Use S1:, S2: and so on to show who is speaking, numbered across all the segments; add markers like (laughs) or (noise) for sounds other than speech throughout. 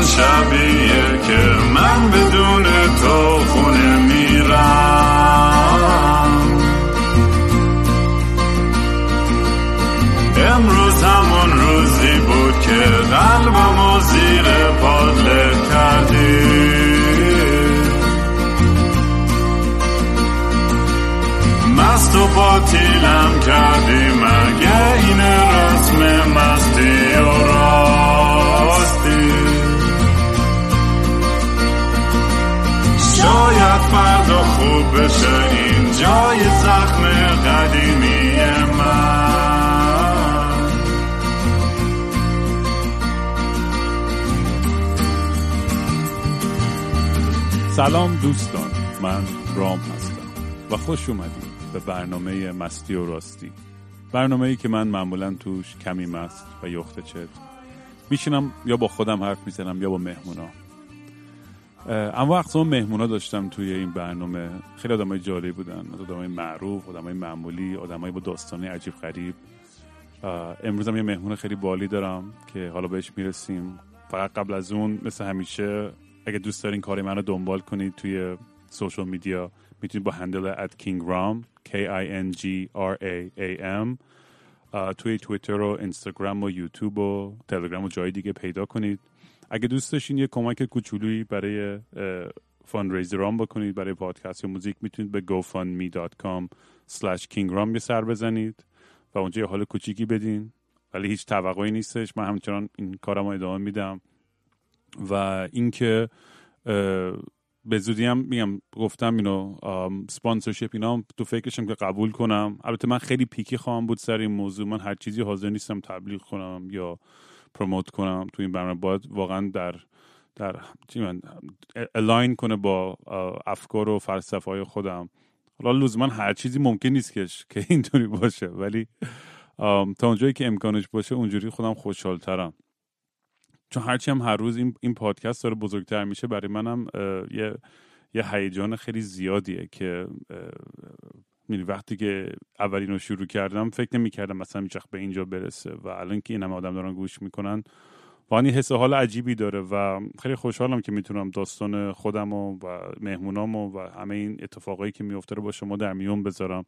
S1: اون شبیه که من بدون
S2: سلام دوستان من رام هستم و خوش اومدید به برنامه مستی و راستی. برنامه ای که من معمولا توش کمی مست و یخت چت میشینم یا با خودم حرف می‌زنم یا با مهمونا. اما اقسام مهمونا داشتم توی این برنامه. خیلی آدمای جالبی بودن آدمای معروف آدمای معمولی آدمای با داستانی عجیب غریب. امروز هم یه مهمون خیلی بالی دارم که حالا بهش می‌رسیم. فقط قبل از اون مثل همیشه اگه دوست دارین کاری من رو دنبال کنید توی social media می‌تونید با handle at کینگ رام K I N G R A A M توی تویتر و اینستاگرام و یوتیوب و تلگرام و جای دیگه پیدا کنید. اگه دوست داشتین یه کمک کوچولویی برای fundraiser ام بکنید برای پادکست یا موزیک می‌تونید به gofundme.com slash kingram یه سر بزنید و اونجا یه حال کوچیکی بدین. ولی هیچ توقعی نیستش. من همچنان این کارم رو ادامه میدم. و اینکه به زودی هم میگم گفتم اینو سپانسرشپ اینا تو فکرشم که قبول کنم. البته من خیلی پیکی خواهم بود سر این موضوع. من هر چیزی حاضر نیستم تبلیغ کنم یا پروموت کنم تو این برنامه. باید واقعا در در الاین کنه با افکار و فلسفه های خودم. حالا لزوما هر چیزی ممکن نیست که که اینطوری باشه. ولی تا اونجایی که امکانش باشه اونجوری خودم خوشحالترم. چون هرچی هم هر روز این, این پادکست داره بزرگتر میشه برای منم یه یه هیجان خیلی زیادیه که میری وقتی که اولین رو شروع کردم فکر نمی کردم مثلا هیچ به اینجا برسه و الان که این همه آدم دارن گوش می‌کنن واقعا حس حال عجیبی داره و خیلی خوشحالم که می‌تونم داستان خودم و, و مهمونام و همه این اتفاقایی که میفته رو با شما در میون بذارم.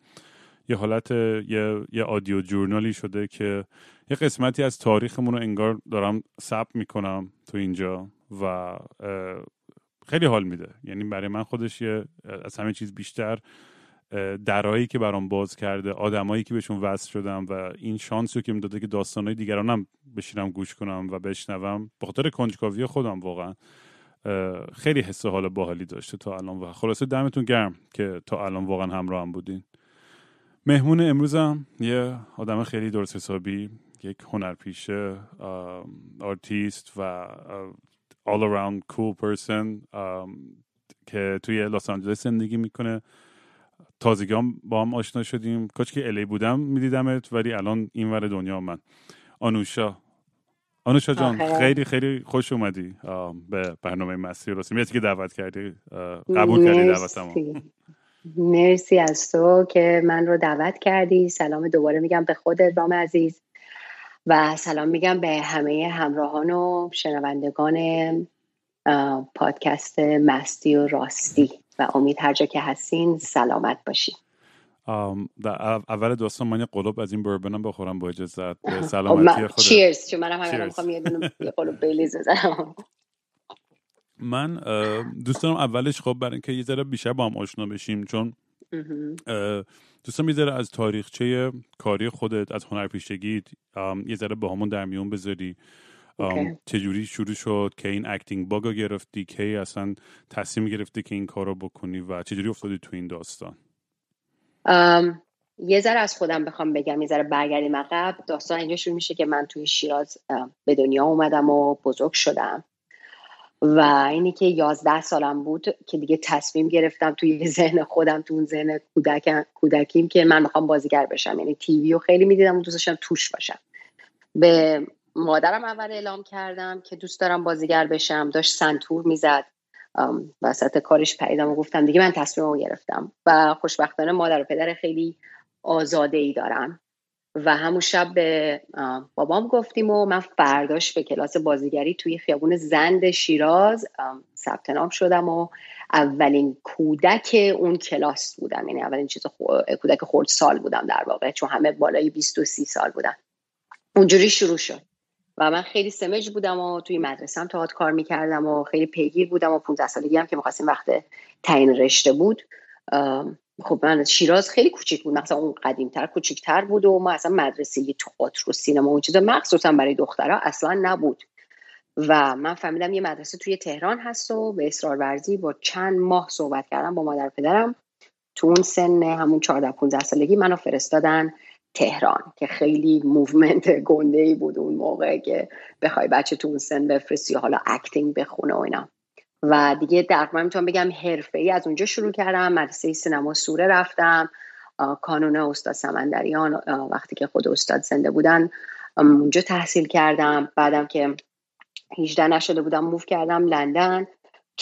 S2: یه حالت یه, یه آدیو جورنالی شده که یه قسمتی از تاریخمون رو انگار دارم ثبت می‌کنم تو اینجا و خیلی حال میده. یعنی برای من خودش یه از همه چیز بیشتر درایی که برام باز کرده آدمایی که بهشون وصل شدم و این شانسی که می‌داده که داستانهای دیگرانم بشینم گوش کنم و بشنوم به خاطر کنجکاوی خودم واقعا خیلی حس حال باحالی داشته تا الان و خلاصه دمتون گرم که تا الان واقعا همراه هم بودین. مهمون امروزم یه آدم خیلی درست حسابی یک هنرپیشه آرتیست و all around cool person که توی لس آنجلس زندگی می‌کنه. تازگی هم با هم آشنا شدیم. کاش که LA بودم میدیدمت ولی الان این ور دنیا من. آنوشا. آنوشا جان خیلی خیلی خوش اومدی به برنامه مسیر مرسی که دعوت کردی قبول کردی دعوتمو.
S3: مرسی از تو که من رو دعوت کردی. سلام دوباره میگم به خودت رام عزیز. و سلام میگم به همه همراهان و شنوندگان پادکست مستی و راستی. و امید هر جا که هستین سلامت باشین.
S2: اول دوستان من یه قلوب از این بربنم بخورم با اجازت. سلامتی خودت.
S3: چیرز چون منم همین می‌خوام یه (laughs) قلوب بیلیز بزنم.
S2: من دوست دارم اولش خب برای اینکه یه ذره بیشتر با هم آشنا بشیم چون دوستم یه ذره از تاریخچه کاری خودت از هنرپیشگیت یه ذره با همون در میون بذاری. چجوری شروع شد؟ که این acting bug ا گرفتی؟ که اصلا تصمیم گرفتی که این کار رو بکنی و چجوری افتادی تو این داستان؟
S3: یه ذره از خودم بخوام بگم یه ذره برگردیم عقب. داستان اینجا شروع میشه که من توی شیراز به دنیا اومدم و بزرگ شدم. و اینی که یازده سالم بود که دیگه تصمیم گرفتم توی (laughs) ذهن خودم تو اون ذهن کودک کودکیم که من می‌خوام بازیگر بشم. یعنی تیوی رو خیلی می‌دیدم و دوست داشتم توش باشم. به مادرم اول اعلام کردم که دوست دارم بازیگر بشم. داشت سنتور می‌زد. وسط کارش پریدم و گفتم دیگه من تصمیم رو گرفتم. و خوشبختانه مادر و پدر خیلی آزاده ای دارم و همون شب به بابام گفتیم و من فرداش به کلاس بازیگری توی خیابون زند شیراز ثبت نام شدم و اولین کودک اون کلاس بودم. یعنی اولین چیز کودک خورد سال بودم در واقع چون همه بالای 23 سال بودم اونجوری شروع شد. و من خیلی سمج بودم و توی مدرسه هم تاعت کار می‌کردم و خیلی پیگیر بودم و 15 سالگی هم که می‌خواستیم وقت تعیین رشته بود. خب من شیراز خیلی کوچیک بود. مثلا اون قدیمتر کوچیکتر بود و ما اصلا مدرسه تئاتر و سینما و چیزا. مخصوصا برای دخترها اصلا نبود. و من فهمیدم یه مدرسه توی تهران هست و به اصرار ورزی با چند ماه صحبت کردم با مادر پدرم. تو اون سن همون 14 15 سالگی منو فرستادن تهران که خیلی movement گنده ای بود اون موقع که بخوای بچه تو اون سن بفرستی حالا acting بخونه و اینا. و دیگه در می‌تونم بگم حرفه ای از اونجا شروع کردم. مدرسه سینما سوره رفتم. کانون استاد سمندریان وقتی که خود استاد زنده بودن اونجا تحصیل کردم. بعدم که 18 نشده بودم موف کردم لندن.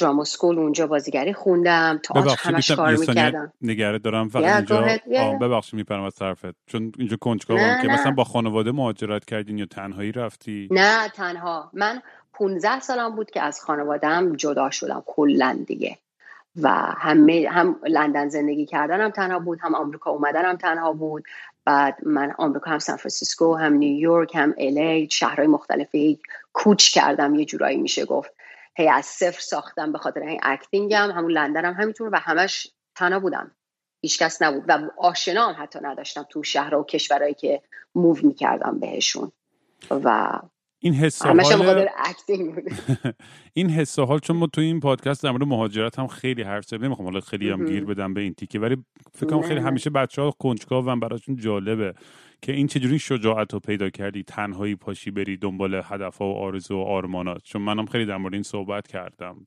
S3: دراما سکول اونجا بازیگری خوندم. تا همش کار می‌کردم.
S2: نگره دارم. فقط اینجا ببخشید میپرم از طرفت. چون اینجا کنجکاوم که مثلا با خانواده مهاجرت کردین یا تنهایی رفتی؟
S3: نه تنها. من 15 سالم بود که از خانوادم جدا شدم کلا دیگه. و همه هم لندن زندگی کردنم تنها بود هم آمریکا اومدنم تنها بود. بعد من آمریکا هم سان فرانسیسکو هم نیویورک هم LA شهرهای مختلفی کوچ کردم یه جورایی میشه گفت. هی از صفر ساختم به خاطر این acting م همون لندن هم همینطور و همش تنها بودم. هیچکس نبود و آشنا هم حتی نداشتم تو شهر و کشورهایی که موو می‌کردم بهشون. و
S2: این حس
S3: حال (laughs)
S2: این حس حال چون ما تو این پادکست در مورد مهاجرت هم خیلی حرف زدیم. نمی‌خوام حالا خیلی هم گیر بدم به این تیکه ولی فکر کنم خیلی همیشه بچه ها کنجکاو براشون جالبه که این چجوری شجاعت رو پیدا کردی تنهایی پاشی بری دنبال هدف و آرزو و آرمانات. چون منم خیلی در مورد این صحبت کردم.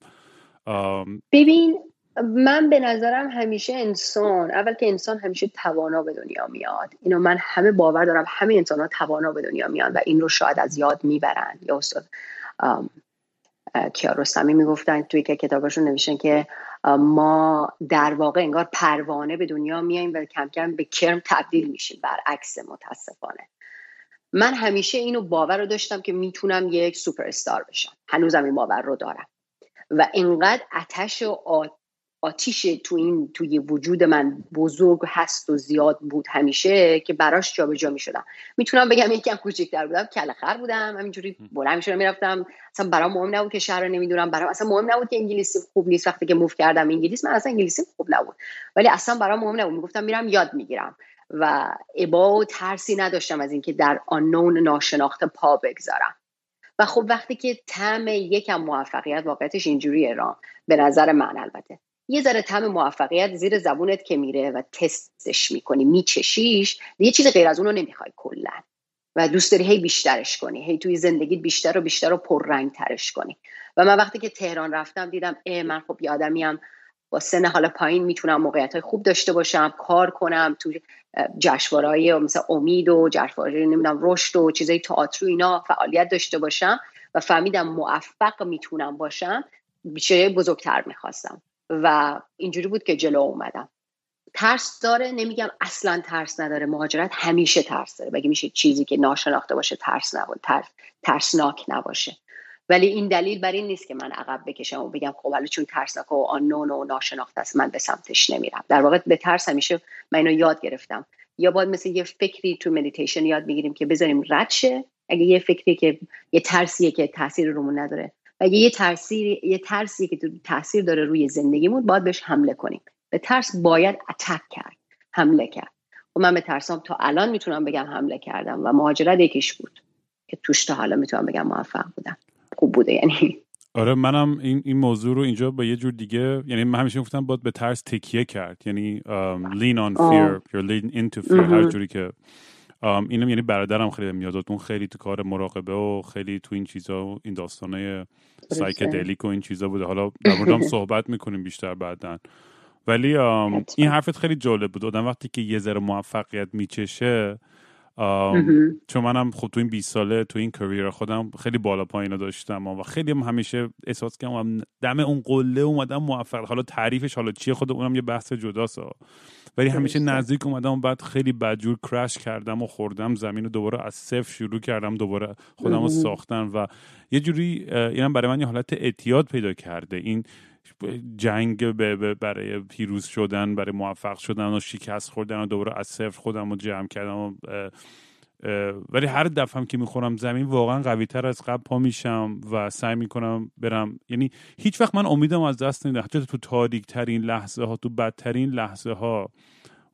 S3: ببین من به نظرم همیشه انسان اول که انسان همیشه توانا به دنیا میاد. اینو من همه باور دارم. همه انسان ها توانا به دنیا میاد و این رو شاید از یاد می‌برن. یا استاد کیارستمی می‌گفتن توی که کتابشون نوشتن که ما در واقع انگار پروانه به دنیا میاییم و کم کم به کرم تبدیل میشیم. برعکس متاسفانه. من همیشه اینو باور رو داشتم که می‌تونم یک سوپر استار بشم. هنوزم این باور رو دارم. و اینقدر اتش و آتیش تو این توی وجود من بزرگ هست و زیاد بود همیشه که براش جابجا می شدم می‌تونم بگم یکم کوچیک‌تر بودم کله خر بودم همینجوری بلند می‌شدم می‌رفتم. اصلا برام مهم نبود که شهر رو نمی‌دونم برام اصلا مهم نبود که انگلیسی خوب نیست وقتی که موف کردم انگلیس من اصلا انگلیسی خوب نبود. ولی اصلا برام مهم نبود. می‌گفتم میرم یاد می‌گیرم و ابا و ترسی نداشتم از اینکه در آنون ناشناخته پا بگذارم. و خب وقتی که طعم یکم موفقیت واقعیتش اینجوریه را به نظر من البته. یه ذره طعم موفقیت زیر زبونت که میره و تستش می‌کنی میچشیش. یه چیز غیر از اون رو نمی‌خوای کلا. و دوست داری هی بیشترش کنی هی توی زندگیت بیشتر و بیشتر و پررنگ ترش کنی. و من وقتی که تهران رفتم دیدم اه من خب یه آدمیم با سن حالا پایین می‌تونم موقعیت های خوب داشته باشم کار کنم تو جشنواره‌های مثل امید و جشنواره نمی‌دونم رشد و چیزای تئاتر اینا فعالیت داشته باشم و فهمیدم موفق می‌تونم باشم بیشتر بزرگتر می‌خواستم. و اینجوری بود که جلو اومدم. ترس داره نمیگم اصلا ترس نداره مهاجرت همیشه ترس داره. بگه میشه چیزی که ناشناخته باشه ترس نبود ترس ترسناک نباشه؟ ولی این دلیل بر این نیست که من عقب بکشم و بگم خب ولی چون ترسناک و آنون و ناشناخته است من به سمتش نمیرم. در واقع به ترس همیشه من اینو یاد گرفتم. یا باید مثل یه فکری تو مدیتیشن یاد بگیریم که بذاریم رد شه. اگه یه فکری که یه ترسیه که تاثیر رومون نداره اگه یه تاثیر یه ترسی که تاثیر داره روی زندگیمون باید بهش حمله کنیم. به ترس باید اتک کرد حمله کرد. و من به ترسام تا الان می‌تونم بگم حمله کردم و مهاجرت یکیش بود که توش تا حالا می‌تونم بگم موفق بودم. خوب بوده یعنی.
S2: آره منم این این موضوع رو اینجا با یه جور دیگه یعنی من همیشه گفتم باید به ترس تکیه کرد. یعنی um, lean on fear. Or lean into fear. هر جوری که اینم یعنی برادرم خیلی میاد اون خیلی تو کار مراقبه و خیلی تو این چیزا و این داستانه سایکدلیک و این چیزا بوده. حالا در موردم صحبت می‌کنیم بیشتر بعدا. ولی این حرفت خیلی جالب بود. آدم وقتی که یه ذره موفقیت میچشه چون منم خب تو این 20 ساله تو این کریر خودم خیلی بالا پایین داشتم و خیلی هم همیشه احساس کردم دم اون قله اومدم موفق. حالا تعریفش حالا چیه؟ خود اونم یه بحث جداست. ولی همیشه نزدیک اومدم و بعد خیلی بدجور کرش کردم و خوردم زمین رو دوباره از صفر شروع کردم دوباره خودم رو ساختن و یه جوری اینم برای من یه حالت اعتیاد پیدا کرده. این جنگ برای پیروز شدن برای موفق شدن و شکست خوردن و دوباره از صفر خودم رو جمع کردم و ولی هر دفعه که می‌خورم زمین واقعا قوی تر از قبل پا میشم و سعی می‌کنم برم. یعنی هیچ وقت من امیدم از دست نمیدم حتی تو تاریک ترین لحظه ها تو بدترین لحظه ها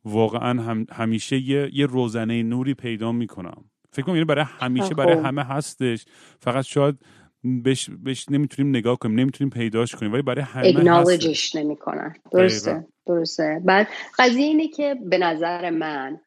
S2: واقعا هم همیشه یه, یه روزنه نوری پیدا می‌کنم. فکر کنم یعنی برای همیشه برای خب. همه هستش. فقط شاید بهش, بهش نمی‌تونیم نگاه کنیم نمی‌تونیم پیداش کنیم ولی برای همه
S3: اگنالجش نمی‌کنن. درسته. درسته. بعد قضیه اینه که به نظر من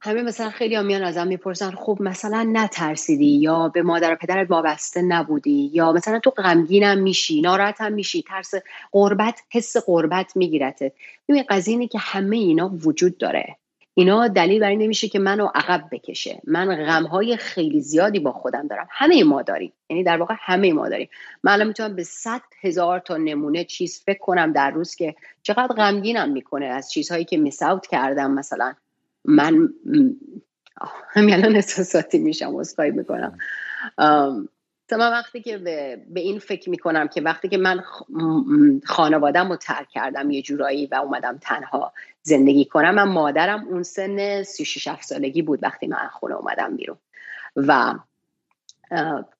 S3: همه مثلا خیلی هم میان ازم می‌پرسن خب مثلا نترسیدی یا به مادر و پدرت وابسته نبودی یا مثلا تو غمگینم میشی ناراحت هم میشی ترس قربت حس قربت میگیرتت این قضیه اینه که همه اینا وجود داره. اینا دلیل برای نمیشه که منو عقب بکشه. من غمهای خیلی زیادی با خودم دارم. همه ما داریم. یعنی در واقع همه ما داریم. من می‌تونم به صد هزار تا نمونه چیز فکر کنم در روز که چقدر غمگینم می‌کنه از چیزهایی که میس کردم مثلا. من همین الان احساساتی میشم اصخایی می‌کنم. من وقتی که به, به این فکر می‌کنم که وقتی که من خانوادم رو ترک کردم یه جورایی و اومدم تنها زندگی کنم من مادرم اون سن 36 سالگی بود وقتی من خونه اومدم بیرون. و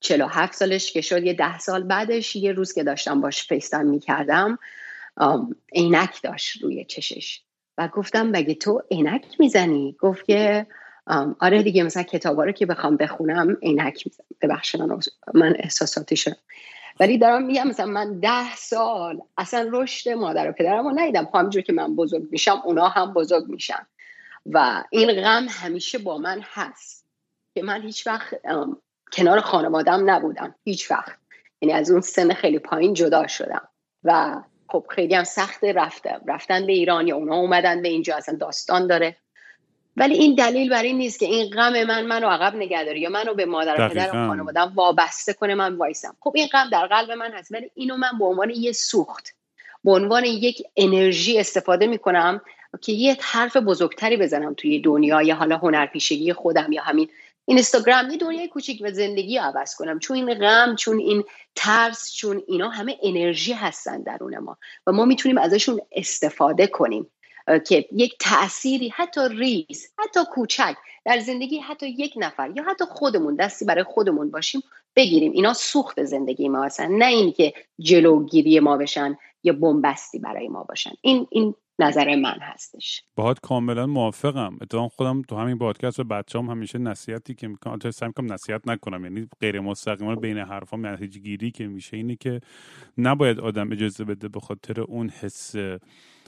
S3: 47 سالش که شد یه ده سال بعدش یه روز که داشتم باش فیستم می‌کردم عینک داشت روی چشش. و گفتم مگه تو عینک می‌زنی؟ گفت که آره دیگه مثلا کتابا رو که بخوام بخونم عینک می‌زنم. ببخش من من احساساتی شدم. ولی دارم میگم مثلا من ده سال اصلا رشد مادر و پدرم رو ندیدم. خب همینجور که من بزرگ میشم اونا هم بزرگ میشن. و این غم همیشه با من هست. که من هیچ وقت کنار خانوادم نبودم. هیچ وقت. یعنی از اون سن خیلی پایین جدا شدم. و خب خیلی هم سخت رفته رفتن به ایران یا اونا اومدن به اینجا اصلا داستان داره. ولی این دلیل برای این نیست که این غم من منو عقب نگه داره یا منو به مادر و پدر و خانوادم وابسته کنه من وایسم. خب این غم در قلب من هست ولی اینو من به عنوان یه سوخت به عنوان یک انرژی استفاده می‌کنم که یه حرف بزرگتری بزنم توی دنیا یا حالا هنرپیشگی خودم یا همین اینستاگرام یه دنیای کوچیک و زندگی عوض کنم. چون این غم چون این ترس چون اینا همه انرژی هستن درون ما و ما می‌تونیم ازشون استفاده کنیم. که یک تأثیری حتی ریز حتی کوچک در زندگی حتی یک نفر یا حتی خودمون دستی برای خودمون باشیم بگیریم. اینا سوخت زندگی ما هستن. نه اینکه جلوگیری ما بشن یا بنبستی برای ما باشن. این این نظر من هستش.
S2: باهات کاملا موافقم. اتفاقا خودم تو همین پادکست و بچه‌ام همیشه نصیحتی که می‌کنم تو سعی می‌کنم نصیحت نکنم. یعنی غیر مستقیما بین حرفام نتیجه گیری که میشه اینه که نباید آدم اجازه بده به خاطر اون حس.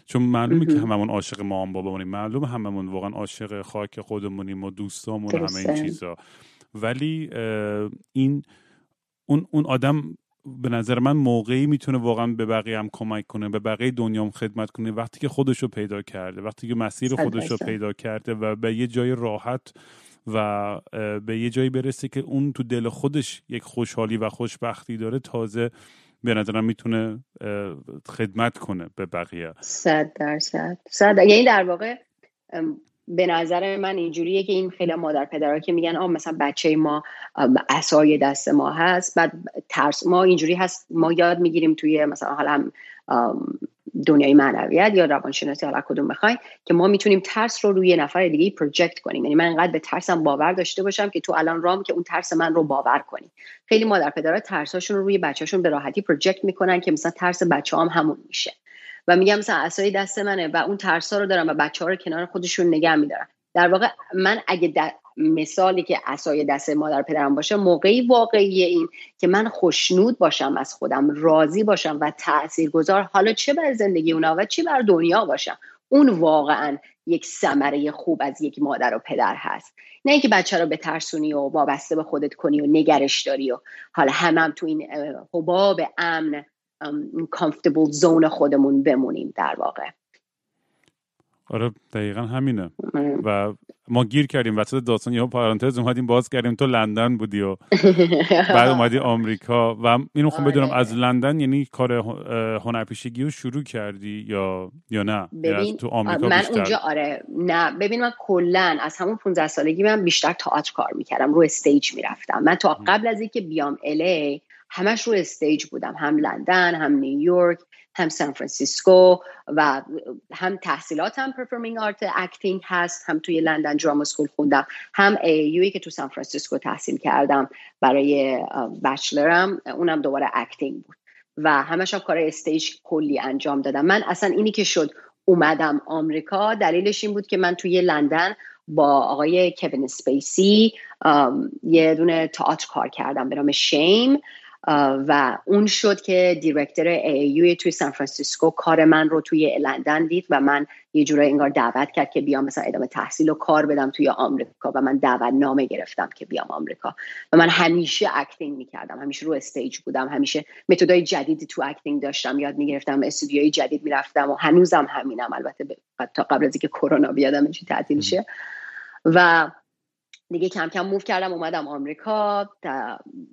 S2: چون معلومه که هممون عاشق ما هم بابامونیم. معلومه هممون واقعا عاشق خاک خودمونیم و دوستامون و همه این چیزا. ولی این اون اون آدم به نظر من موقعی می‌تونه واقعا به بقیه هم کمک کنه به بقیه دنیا هم خدمت کنه. وقتی که خودشو پیدا کرده وقتی که مسیر خودشو پیدا کرده و به یه جای راحت و به یه جایی برسه که اون تو دل خودش یک خوشحالی و خوشبختی داره تازه به نظرم می‌تونه خدمت کنه به بقیه.
S3: صد درصد. صد. یعنی در واقع به نظر من اینجوریه که این خیلی مادر پدرها که میگن آ مثلا بچه ما عصای دست ما هست. بعد ترس ما اینجوری هست ما یاد می‌گیریم توی مثلا حالا دنیای معنویت یا روانشناسی حالا کدوم بخواین که ما می‌تونیم ترس رو روی نفر دیگه project کنیم. یعنی من انقدر به ترسم باور داشته باشم که تو الان رام که اون ترس من رو باور کنی. خیلی مادر پدرها ترساشون رو روی بچهشون به راحتی project می‌کنن که مثلا ترس بچه هم همون میشه. و میگم مثلا اسای دست منه و اون ترسا رو دارم و بچه ها رو کنار خودشون نگه میدارم. در واقع من اگه مثالی که اسای دست مادر پدرم باشه موقعی واقعی این که من خوشنود باشم از خودم راضی باشم و تاثیرگذار. حالا چه بر زندگی اونا و چه بر دنیا باشم؟ اون واقعا یک ثمره خوب از یک مادر و پدر هست. نه اینکه بچه رو بترسونی و وابسته به خودت کنی و نگرش داری و حالا همم هم تو این حباب امن کامفتبل زون خودمون بمونیم در واقع.
S2: آره دقیقا همینه. و ما گیر کردیم وسط داستان یه پارانتز اومدیم باز کردیم. تو لندن بودی و (laughs) بعد اومدی آمریکا و اینو خواهم بدونم از آره. لندن یعنی کار هنرپیشگی رو شروع کردی یا یا نه؟
S3: ببین تو آمریکا من اونجا آره نه. ببین من کلا از همون 15 سالگی من بیشتر تئاتر کار می‌کردم. رو استیج می‌رفتم. من تا قبل از اینکه بیام الی همش رو stage بودم. هم لندن هم نیویورک هم سان فرانسیسکو و هم تحصیلاتم performing art acting هست هم توی لندن drama school خوندم هم AAU ای که تو سان فرانسیسکو تحصیل کردم برای bachelor م اونم دوباره acting بود. و همش هم کار stage کلی انجام دادم. من اصلا اینی که شد اومدم آمریکا دلیلش این بود که من توی لندن با آقای کوین سپیسی یه دونه تئاتر کار کردم به نام Shame و اون شد که director AAU توی سان فرانسیسکو کار من رو توی لندن دید و من یه جورایی انگار دعوت کرد که بیام مثلا ادامه تحصیل و کار بدم توی آمریکا و من دعوت نامه گرفتم که بیام آمریکا. و من همیشه acting می‌کردم همیشه رو stage بودم همیشه متدای جدیدی تو acting داشتم یاد می‌گرفتم استودیوهای جدید می‌رفتم و هنوزم همینم البته تا قبل از اینکه کرونا بیاد همه چی تعطیل شه. و دیگه کم کم move کردم اومدم آمریکا.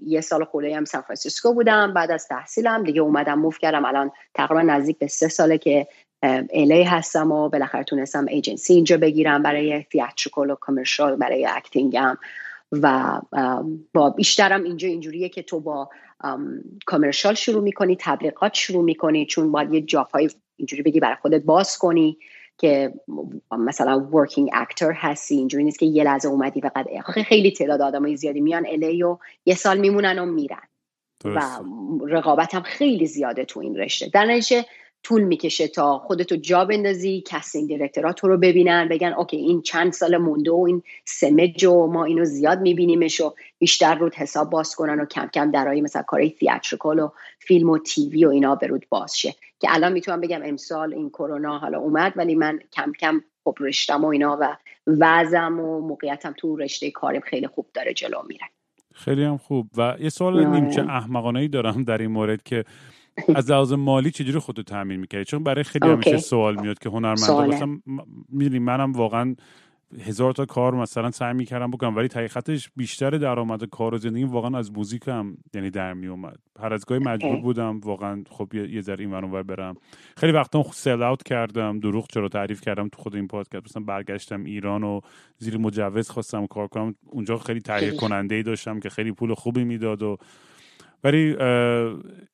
S3: یه سال خورده هم سان فرانسیسکو بودم. بعد از تحصیلم دیگه اومدم move کردم. الان تقریبا نزدیک به سه ساله که LA هستم و بالاخره تونستم ایجنسی اینجا بگیرم برای theatrical و commercial برای acting م و با بیشترم اینجا اینجوریه که تو با commercial شروع می‌کنی تبلیغات شروع می‌کنی. چون باید یه جاهای اینجوری بگی برای خودت باز کنی. که مثلا working actor هستی اینجوری نیست که یه لحظه اومدی فقط خیلی تعداد آدمای زیادی میان LA و یه سال میمونن و میرن. و رقابت هم خیلی زیاده تو این رشته. در نتیجه طول می‌کشه تا خودتو جا بندازی casting director ها تو رو ببینن بگن okay این چند سال مونده و این سمج و ما اینو زیاد میبینیمش و بیشتر روت حساب باز کنن و کم کم درای مثلا کارهای theatrical و فیلم و TV و اینا به روت باز شه. که الان می‌تونم بگم امسال این کرونا حالا اومد ولی من کم کم خب رشتم و اینا و وضعم و موقعیتم تو رشته کارم خیلی خوب داره جلو میره.
S2: خیلی هم خوب. و یه سوال نیمچه احمقانه ای دارم در این مورد که از لحاظ مالی چجوری خودتو تامین می‌کردی؟ چون برای خیلی همیشه سوال میاد که هنرمندا مثلا می‌دونی منم واقعا هزار تا کار مثلا سعی می‌کردم بکنم ولی حقیقتش بیشتر درآمد کار و زندگی واقعا از موزیک هم یعنی در می اومد هر از گاهی مجبور بودم واقعا خب یه ذره این ور برم. خیلی وقتا سل اوت کردم دروغ چرا تعریف کردم تو خود این پادکست. مثلا برگشتم ایران و زیر مجوز خواستم کار کنم. اونجا خیلی تهیه کننده ای داشتم که خیلی پول خوبی می‌داد و ولی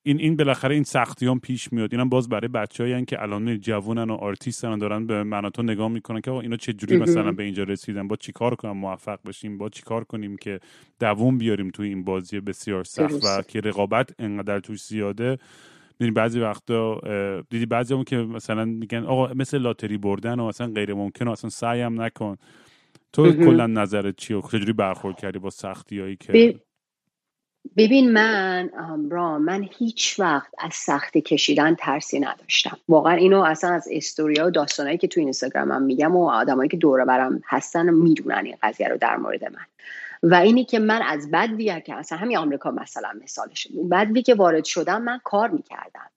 S2: این این بالاخره این سختیان پیش میاد. اینم باز برای بچه‌ای که الان جوونن و آرتیستن دارن به من تو نگاه می‌کنن که اینا چه جوری مثلا به اینجا رسیدن؟ با چیکار کنم؟ موفق بشیم؟ با چیکار کنیم که دووم بیاریم توی این بازی بسیار سخت و که رقابت انقدر توش زیاده؟ می‌دونی بعضی وقتا دیدی بعضی همون که مثلا میگن آقا مثل لاتری بردن و مثلا غیر ممکن و اصلا سعیم نکن. تو کلا نظرت چیه؟ چجوری برخورد کردی با سختیایی که
S3: ببین من را من هیچ وقت از سختی کشیدن ترسی نداشتم. واقعا اینو اصلا از استوریا و داستانایی که تو اینستاگرامم میگم و آدمایی که دور برم هستن می‌دونن این قضیه رو در مورد من. و اینی که من از بدوی که اصلا همین آمریکا مثلا مثالش بدوی که وارد شدم من کار می‌کردم.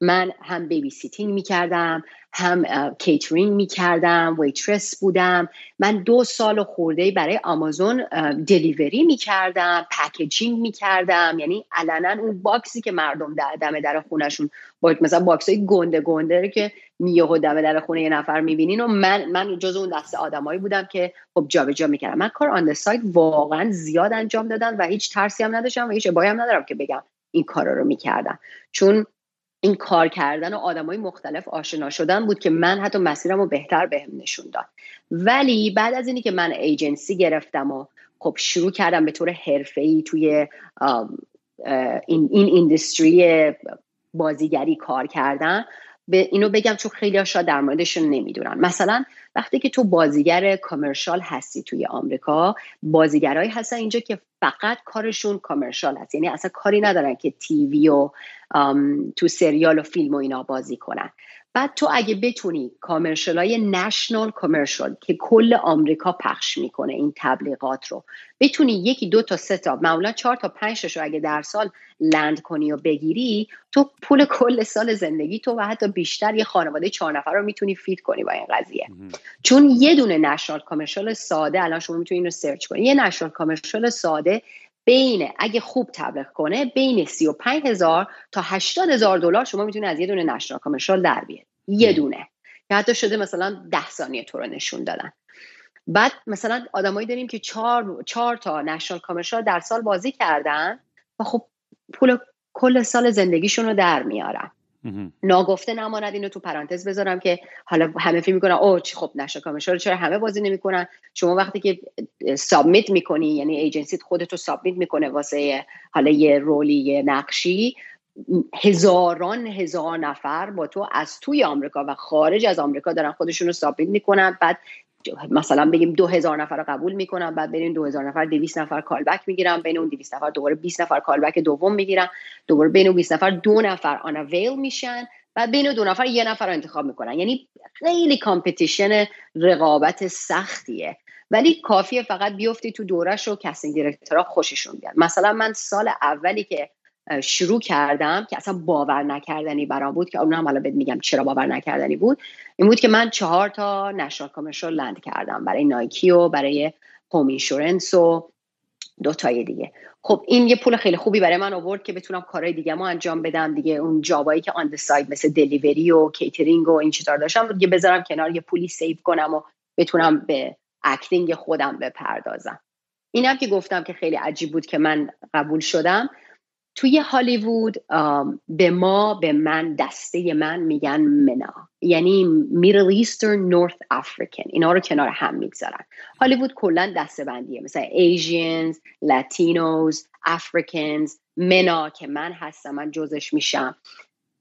S3: من هم babysitting می‌کردم هم کیترینگ می‌کردم waitress بودم. من دو سال خورده برای Amazon delivery می‌کردم packaging می‌کردم. یعنی علنا اون box ی که مردم در دم در خونشون با مثلا box های گنده گنده که میاد دم در خونه یه نفر می‌بینین و من من جز اون دسته آدمایی بودم که خب جابجا می‌کردم. من کار on side واقعا زیاد انجام دادم و هیچ ترسی هم نداشتم و هیچ ابایی هم ندارم که بگم این کارا رو می‌کردم. چون این کار کردن و آدمای مختلف آشنا شدن بود که من حتی مسیرم رو بهتر بهم نشون داد. ولی بعد از اینی که من ایجنسی گرفتم و خب شروع کردم به طور حرفه‌ای توی این این ایندستری بازیگری کار کردن به اینو بگم چون خیلی شاید در موردشون نمی‌دونن. مثلا وقتی که تو بازیگر کامرشال هستی توی آمریکا بازیگرایی هستن اینجا که فقط کارشون کامرشال هست. یعنی اصلا کاری ندارن که تیوی و تو سریال و فیلم و اینا بازی کنن. بعد تو اگه بتونی کامرشال های نشنال کامرشال که کل آمریکا پخش می‌کنه این تبلیغات رو بتونی یکی دو تا سه تا معمولا چهار تا پنج رو اگه در سال لند کنی و بگیری تو پول کل سال زندگی تو و حتی بیشتر یه خانواده چهار نفر رو می‌تونی فیت کنی با این قضیه. چون یه دونه نشنال کامرشال ساده الان شما می‌تونی اینو سرچ کنی. یه نشنال کامرشال ساده بین اگه خوب تبلیغ کنه بین 35 هزار تا 80 هزار دلار شما می‌تونید از یه دونه نشنال کامرشال در بیاد یه دونه. که حتی شده مثلا ده ثانیه تو رو نشون دادن. بعد مثلا آدمایی داریم که چهار, چهار تا نشنال کامرشال در سال بازی کردن و خب پول کل سال زندگیشون رو در میارن. ناگفته نماند. اینو تو پرانتز بذارم که حالا همه فکر می‌کنن او خب نشه کامرشال چرا همه بازی نمی‌کنن؟ شما وقتی که سابمیت می‌کنی یعنی ایجنسیت خودتو سابمیت می‌کنه واسه حالا یه رولی یه نقشی هزاران هزار نفر با تو از توی آمریکا و خارج از آمریکا دارن خودشون رو سابمیت می‌کنن. بعد مثلا بگیم دو هزار نفر رو قبول می‌کنم بعد بین دو هزار نفر دویست نفر کالبک می‌گیرم بین اون دویست نفر دوباره 20 نفر کالبک دوم می‌گیرم دوباره بین اون 20 نفر دو نفر avail میشن بعد بین دو نفر یه نفر رو انتخاب می‌کنن. یعنی خیلی competition رقابت سختیه. ولی کافیه فقط بیفتی تو دورش و casting director ها خوششون بیاد. مثلا من سال اولی که شروع کردم که اصلا باور نکردنی برام بود که اون هم حالا بهت میگم چرا باور نکردنی بود. این بود که من چهار تا national commercial land کردم برای Nike و برای home insurance و دو تای دیگه. خب این یه پول خیلی خوبی برای من آورد که بتونم کارهای دیگه ما انجام بدم. دیگه اون job هایی که on side مثل delivery و کیترینگ و این چیزا داشتم دیگه بذارم کنار یه پولی save کنم و بتونم به acting خودم بپردازم. اینم که گفتم که خیلی عجیب بود که من قبول شدم. توی هالیوود به ما به من دسته من میگن MENA. یعنی Middle Eastern North African اینا رو کنار هم می‌گذارن. هالیوود کلا دسته بندیه مثلا ایژینز لاتینوز افریکنز منا که من هستم من جزش میشم.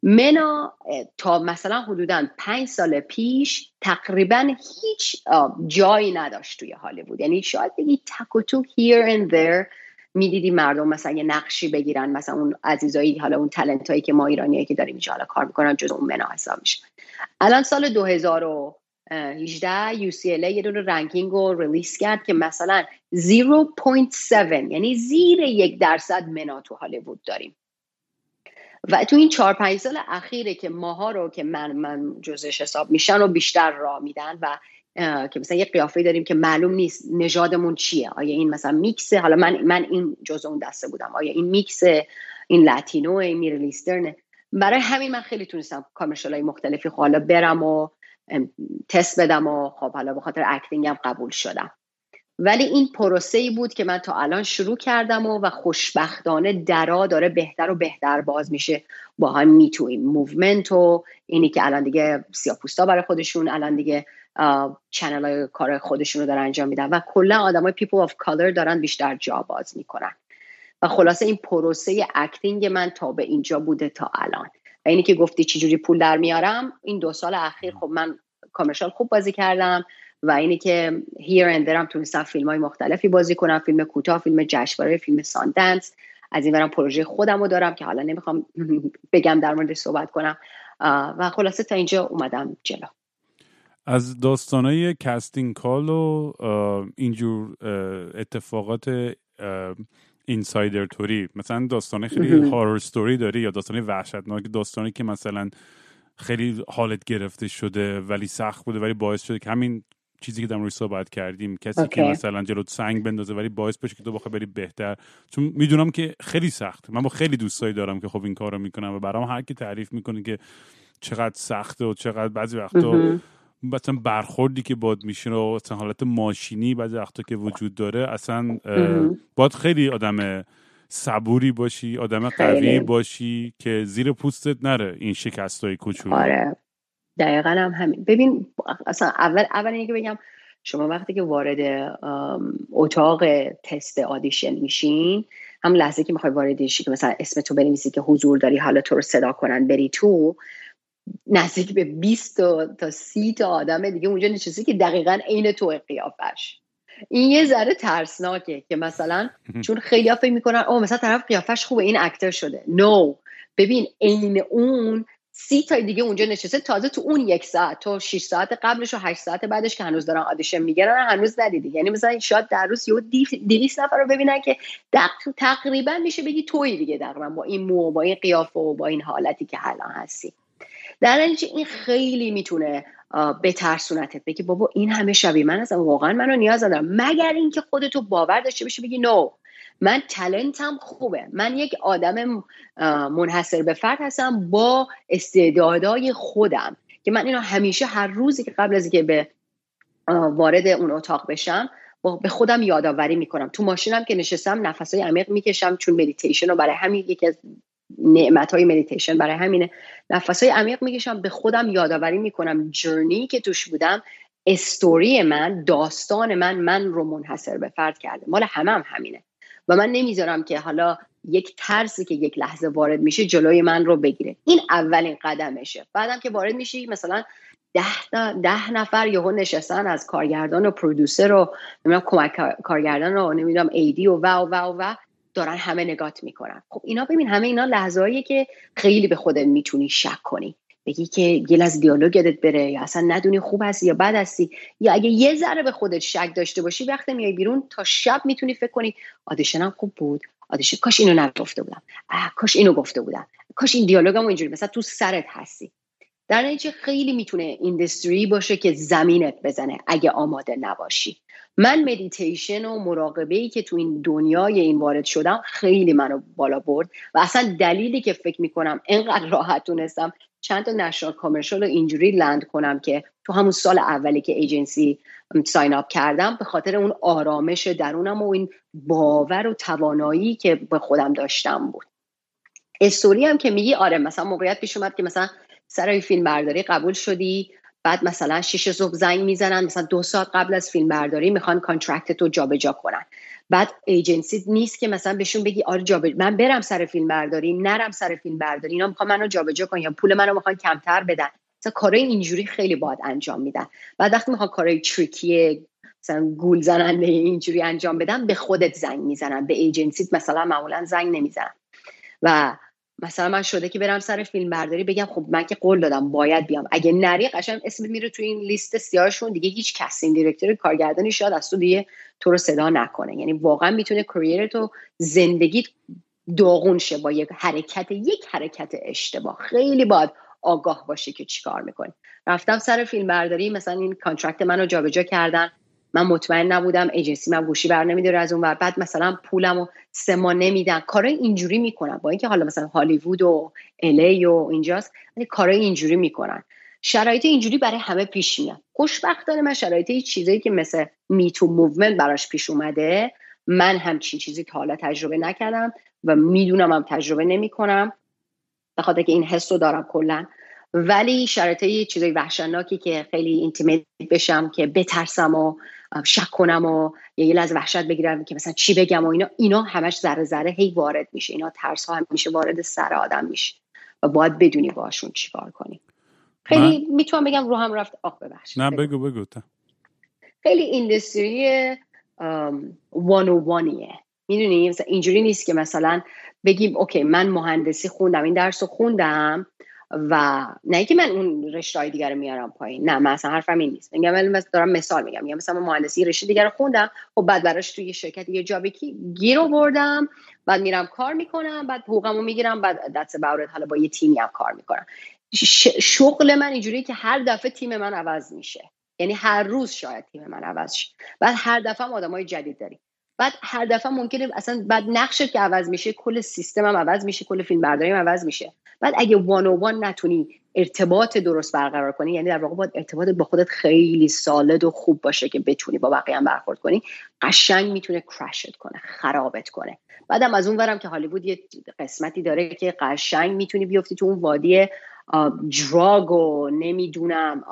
S3: منا تا مثلا حدودا پنج سال پیش تقریبا هیچ جایی نداشت توی هالیوود. یعنی شاید بگی تک و تو here and there می‌دیدی مردم مثلا یه نقشی بگیرن مثلا اون عزیزایی حالا اون تلنت هایی که ما ایرانیایی که داریم اینجا حالا کار می‌کنن جز اون منا حساب میشه. الان سال 2018 UCLA یه دونه ranking رو release کرد که مثلا 0.7 یعنی زیر یک درصد MENA تو هالیوود داریم. و تو این چهار پنج سال اخیره که ماها رو که من من جزش حساب میشن و بیشتر راه میدن و که مثلا یه قیافه داریم که معلوم نیست نژادمون چیه. آیا این مثلا میکس حالا من من این جزء اون دسته بودم. آیا این میکس این Latino این Middle Eastern برای همین من خیلی تونستم commercial های مختلفی خب حالا برم و تست بدم و خب حالا به خاطر acting م قبول شدم. ولی این پروسه ای بود که من تا الان شروع کردم و, و خوشبختانه درا داره بهتر و بهتر باز میشه. با هم Me Too این movement و اینی که الان دیگه سیاپوستا برای خودشون الان دیگه channel های کار خودشون رو دارن انجام میدن و کلا آدم های people of color دارن بیشتر جا باز می‌کنن. و خلاصه این پروسه acting من تا به اینجا بوده تا الان. و اینی که گفتی چجوری پول در میارم این دو سال اخیر خب من commercial خوب بازی کردم و اینی که here and تونستم فیلم های مختلفی بازی کنم فیلم کوتاه فیلم جشنواره فیلم Sundance از این برم پروژه خودم رو دارم که حالا نمی‌خوام (laughs) بگم در موردش صحبت کنم. و خلاصه تا اینجا اومدم جلو.
S2: از داستانای casting call و اینجور اتفاقات اینسایدر توری. مثلا داستانه خیلی هارر ستوری داری یا داستانه وحشتناک داستانی که مثلا خیلی حالت گرفته شده ولی سخت بوده ولی باعث شده که همین چیزی که در روی صحبت کردیم کسی که مثلا جلو سنگ بندازه ولی باعث بشه که تو بخوای بری بهتر. چون می‌دونم که خیلی سخت من با خیلی دوستایی دارم که خب این کارو می‌کنم و برام هر کی تعریف می‌کنه که چقدر سخته و چقدر بعضی وقتا مثلا برخوردی که باد میشین و مثلا حالت ماشینی بعضی وقتا که وجود داره اصلا باید خیلی آدم صبوری باشی آدم قوی باشی که زیر پوستت نره این شکست های کوچولو.
S3: آره. دقیقا هم همین. ببین اصلا اول اول اینکه بگم شما وقتی که وارد اتاق تست آدیشن میشین هم لحظه که می‌خوای وارد شی که مثلا اسم تو بنویسی که حضور داری حالا تو رو صدا کنن بری تو نزدیک به 20 تا 30 تا آدم دیگه اونجا نشسته که دقیقا عین تو قیافش. این یه ذره ترسناکه که مثلا چون خیلی فکر می‌کنن او مثلا طرف قیافش خوبه این اکتر شده. نو no. ببین عین اون سی تا دیگه اونجا نشسته تازه تو اون یک ساعت تو 6 ساعت قبلش و 8 ساعت بعدش که هنوز دارن آدیشن می‌گیرن هنوز ندیدی. یعنی مثلا شاید در روز یه 200 نفر رو ببینن که تقریبا میشه بگی توی دیگه تقریبا با این مو با این قیافه و با این حالتی که الان هستی. در نتیجه این خیلی می‌تونه بترسونتت بگی بابا این همه شبیه من هستم واقعا منو نیاز دارم مگر اینکه خودتو باور داشته باشی بگی نو من تلنتم خوبه. من یک آدم منحصر به فرد هستم با استعدادهای خودم. که من اینو همیشه هر روزی که قبل از اینکه به وارد اون اتاق بشم به خودم یادآوری می‌کنم. تو ماشینم که نشستم نفسای عمیق می‌کشم چون مدیتیشن رو برای همین یکی از نعمت های مدیتیشن برای همینه. نفس های عمیق می‌کشم به خودم یادآوری می‌کنم journey که توش بودم استوری من داستان من من رو منحصر به فرد کرده. مال همه هم همینه. و من نمی‌ذارم که حالا یک ترسی که یک لحظه وارد میشه جلوی من رو بگیره. این اولین قدمشه. بعدم که وارد میشی مثلا ده, ده نفر یهو نشستن از کارگردان و producer و نمی‌دونم کمک کارگردان و نمی‌دونم AD و و و, و. دارن همه نگات می‌کنن. خب اینا ببین همه اینا لحظه که خیلی به خودت می‌تونی شک کنی. بگی که یه از دیالوگ یادت بره یا اصلا ندونی خوب هستی یا بد هستی. یا اگه یه ذره به خودت شک داشته باشی وقتی میای بیرون تا شب می‌تونی فکر کنی آدیشنم خوب بود. آدیشن کاش اینو نگفته بودم. کاش اینو گفته بودم. کاش این دیالوگم اینجوری مثلا تو سرت هستی. در نتیجه خیلی می‌تونه ایندستری باشه که زمینت بزنه اگه آماده نباشی. من مدیتیشن و مراقبه ای که تو این دنیای این وارد شدم خیلی منو بالا برد و اصلا دلیلی که فکر می‌کنم انقدر راحت تونستم چند تا national commercial رو اینجوری land کنم که تو همون سال اولی که agency sign up کردم به خاطر اون آرامش درونم و این باور و توانایی که به خودم داشتم بود. استوری هم که میگی آره مثلا موقعیت پیش اومد که مثلا سر فیلم برداری قبول شدی؟ بعد مثلا شش صبح زنگ می‌زنن مثلا دو ساعت قبل از فیلم برداری می‌خوان contract تو جابجا کنن. بعد ایجنسی نیست که مثلا بهشون بگی آره جابجا من برم سر فیلم برداری نرم سر فیلم برداری اینا می‌خوان منو جابجا کنن یا پول منو می‌خوان کمتر بدن. مثلا کارهای اینجوری خیلی باید انجام میدن. بعد وقتی می‌خوان کارهای tricky مثلا گول زننده اینجوری انجام بدن به خودت زنگ می‌زنن به ایجنسیت مثلا معمولا زنگ نمی‌زنن. و مثلا من شده که برم سر فیلم برداری بگم خب من که قول دادم باید بیام. اگه نری قشنگ اسم میره تو این لیست سیاهشون دیگه هیچ casting director کارگردانی شاید از تو دیگه تو رو صدا نکنه. یعنی واقعا می‌تونه career تو زندگیت داغون شه با یک حرکت یک حرکت اشتباه. خیلی باید آگاه باشی که چیکار می‌کنی. رفتم سر فیلم برداری مثلا این contract منو جابجا کردن. من مطمئن نبودم ایجنسی من گوشی بر نمیداره از اون بعد مثلا پولم و سه ماه نمیدن. کارای اینجوری می‌کنن. با اینکه حالا مثلا هالیوود و LA و اینجاست ولی کارای اینجوری می‌کنن. شرایط اینجوری برای همه پیش میاد. خوشبختانه من شرایط چیزایی که مثل Me Too movement براش پیش اومده. من همچین چیزی تا حالا تجربه نکردم و می‌دونم هم تجربه نمی‌کنم. به خاطر که این حس رو دارم کلا. ولی شرایط چیزای وحشتناکی که خیلی intimidate بشم که بترسم و شک کنم و یه لحظه وحشت بگیرم که مثلا چی بگم و اینا اینا همش ذره ذره هی وارد میشه. اینا ترس ها همیشه وارد سر آدم میشه و باید بدونی باشون چیکار کنی. خیلی من... می‌تونم بگم رو هم رفت. آخ ببخش
S2: نه بگو بگو تا.
S3: خیلی ایندستری وانیه می‌دونی؟ مثلا اینجوری نیست که مثلا بگیم اوکی من مهندسی خوندم این درس رو خوندم و نه که من اون رشته دیگر رو میارم پایین نه مثلا حرفم این نیست. میگم ولی دارم مثال میگم. میگم مثلا مهندسی رشته دیگر رو خوندم خب بعد براش توی شرکت یه جابی کی گیر آوردم بعد میرم کار می‌کنم بعد حقوقمو می‌گیرم بعد دست باورت حالا با یه تیمی هم کار می‌کنم. شغل من اینجوری که هر دفعه تیم من عوض میشه. یعنی هر روز شاید تیم من عوض شه. بعد هر دفعه آدمای جدید داریم. بعد هر دفعه ممکنه اصلا بعد نقشت که عوض میشه کل سیستم هم عوض میشه کل فیلم برداری هم عوض میشه. بعد اگه وان و وان نتونی ارتباط درست برقرار کنی یعنی در واقع باید ارتباط با خودت خیلی سالد و خوب باشه که بتونی با بقیه هم برخورد کنی قشنگ می‌تونه کرشت کنه خرابت کنه. بعدم از اون ورم که هالیوود یه قسمتی داره که قشنگ می‌تونی بیفتی تو اون وادی دراگ و نمی‌دونم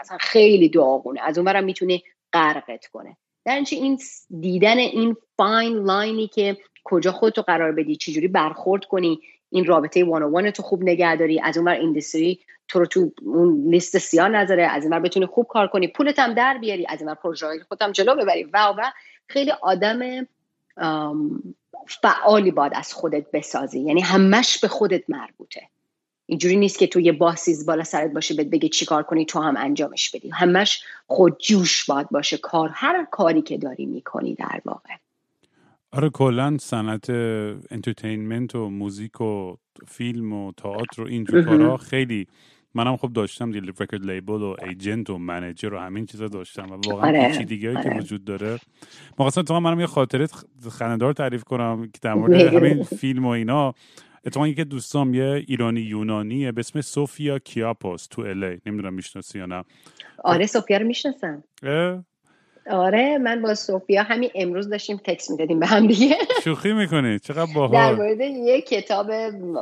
S3: اصلا خیلی داغونه. از اون ورم می‌تونه غرقت کنه. در این دیدن این فاین لاینی که کجا خودتو قرار بدی چجوری برخورد کنی این رابطه وان وان تو خوب نگهداری از اون ایندستری تو رو تو اون لیست سیاه نذاره از این بتونی خوب کار کنی پولت هم در بیاری از این پروژه خودم جلو ببری. و و خیلی آدم فعالی باد از خودت بسازی یعنی همش به خودت مربوطه. اینجوری نیست که تو یه boss ای بالا سرت باشه بهت بگه چیکار کنی تو هم انجامش بدی. همش خود جوش باد باشه. کار هر کاری که داری می‌کنی در واقع.
S2: آره کلا صنعت entertainment و موزیک و فیلم و تئاتر و اینجور کارا خیلی منم خب داشتم. deal record label و agent و manager و همین چیزا داشتم و واقعا آره. پیچیدگیایی که آره. وجود داره. مقصد تو منم یه خاطره خنده‌دار تعریف کنم که در مورد (laughs) همین فیلم و اینا. اتفاقا یکی دوستام یه ایرانی یونانیه به اسم سوفیا کیاپوس تو الی نمی‌دونم می‌شناسی یا نه.
S3: آره سوفیا رو می‌شناسم. آره من با سوفیا همین امروز داشتیم تکس می‌دادیم به هم دیگه.
S2: شوخی می‌کنی چقدر باحال.
S3: در مورد یه کتاب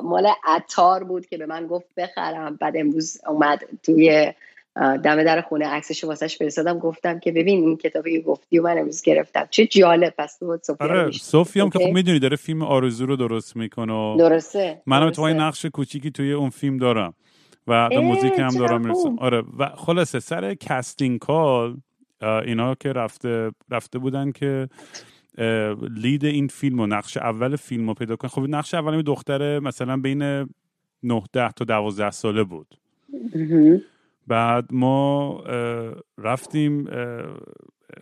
S3: مال عطار بود که به من گفت بخرم بعد امروز اومد توی دم در خونه عکسش واسش فرستادم گفتم که ببین این کتابی گفتی و من امروز گرفتم. چه جالب. پس تو
S2: سوفیا آره سوفیا هم که خب می‌دونی داره فیلم آرزو رو درست می‌کنه
S3: درسته
S2: منم تو نقش کوچیکی توی اون فیلم دارم و موزیک هم دارم می‌رسم. آره و خلاصه سر casting call اینا که رفته رفته بودن که lead این فیلم و نقش اول فیلم رو پیدا کنن. خب نقش اول دختر مثلا بین 9 تا 12 ساله بود. بعد ما رفتیم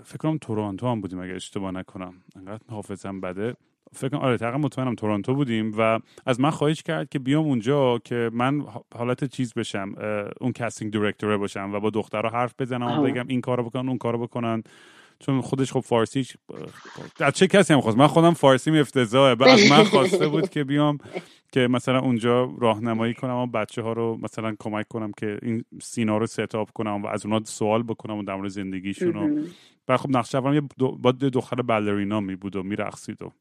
S2: فکر کنم تورنتو هم بودیم اگه اشتباه نکنم. انقدر حافظم بده. فکر کنم آره تقریبا مطمئنم تورنتو بودیم و از من خواهش کرد که بیام اونجا که من حالت چیز بشم اون کاستینگ دایرکتور باشم و با دخترها حرف بزنم و بگم این کارو بکنن اون کارو بکنن. چون خودش خب فارسی از چه کسی هم خواست؟ من خودم فارسی افتضاحه. از من (laughs) خواسته بود که بیام. که مثلا اونجا راهنمایی کنم و بچه ها رو مثلا کمک کنم که این سینا رو ستاپ کنم و از اونا سوال بکنم و در مورد زندگیشون و بعد خب نقشه اولم یه با دختر بالرینا می بود و میرقصید و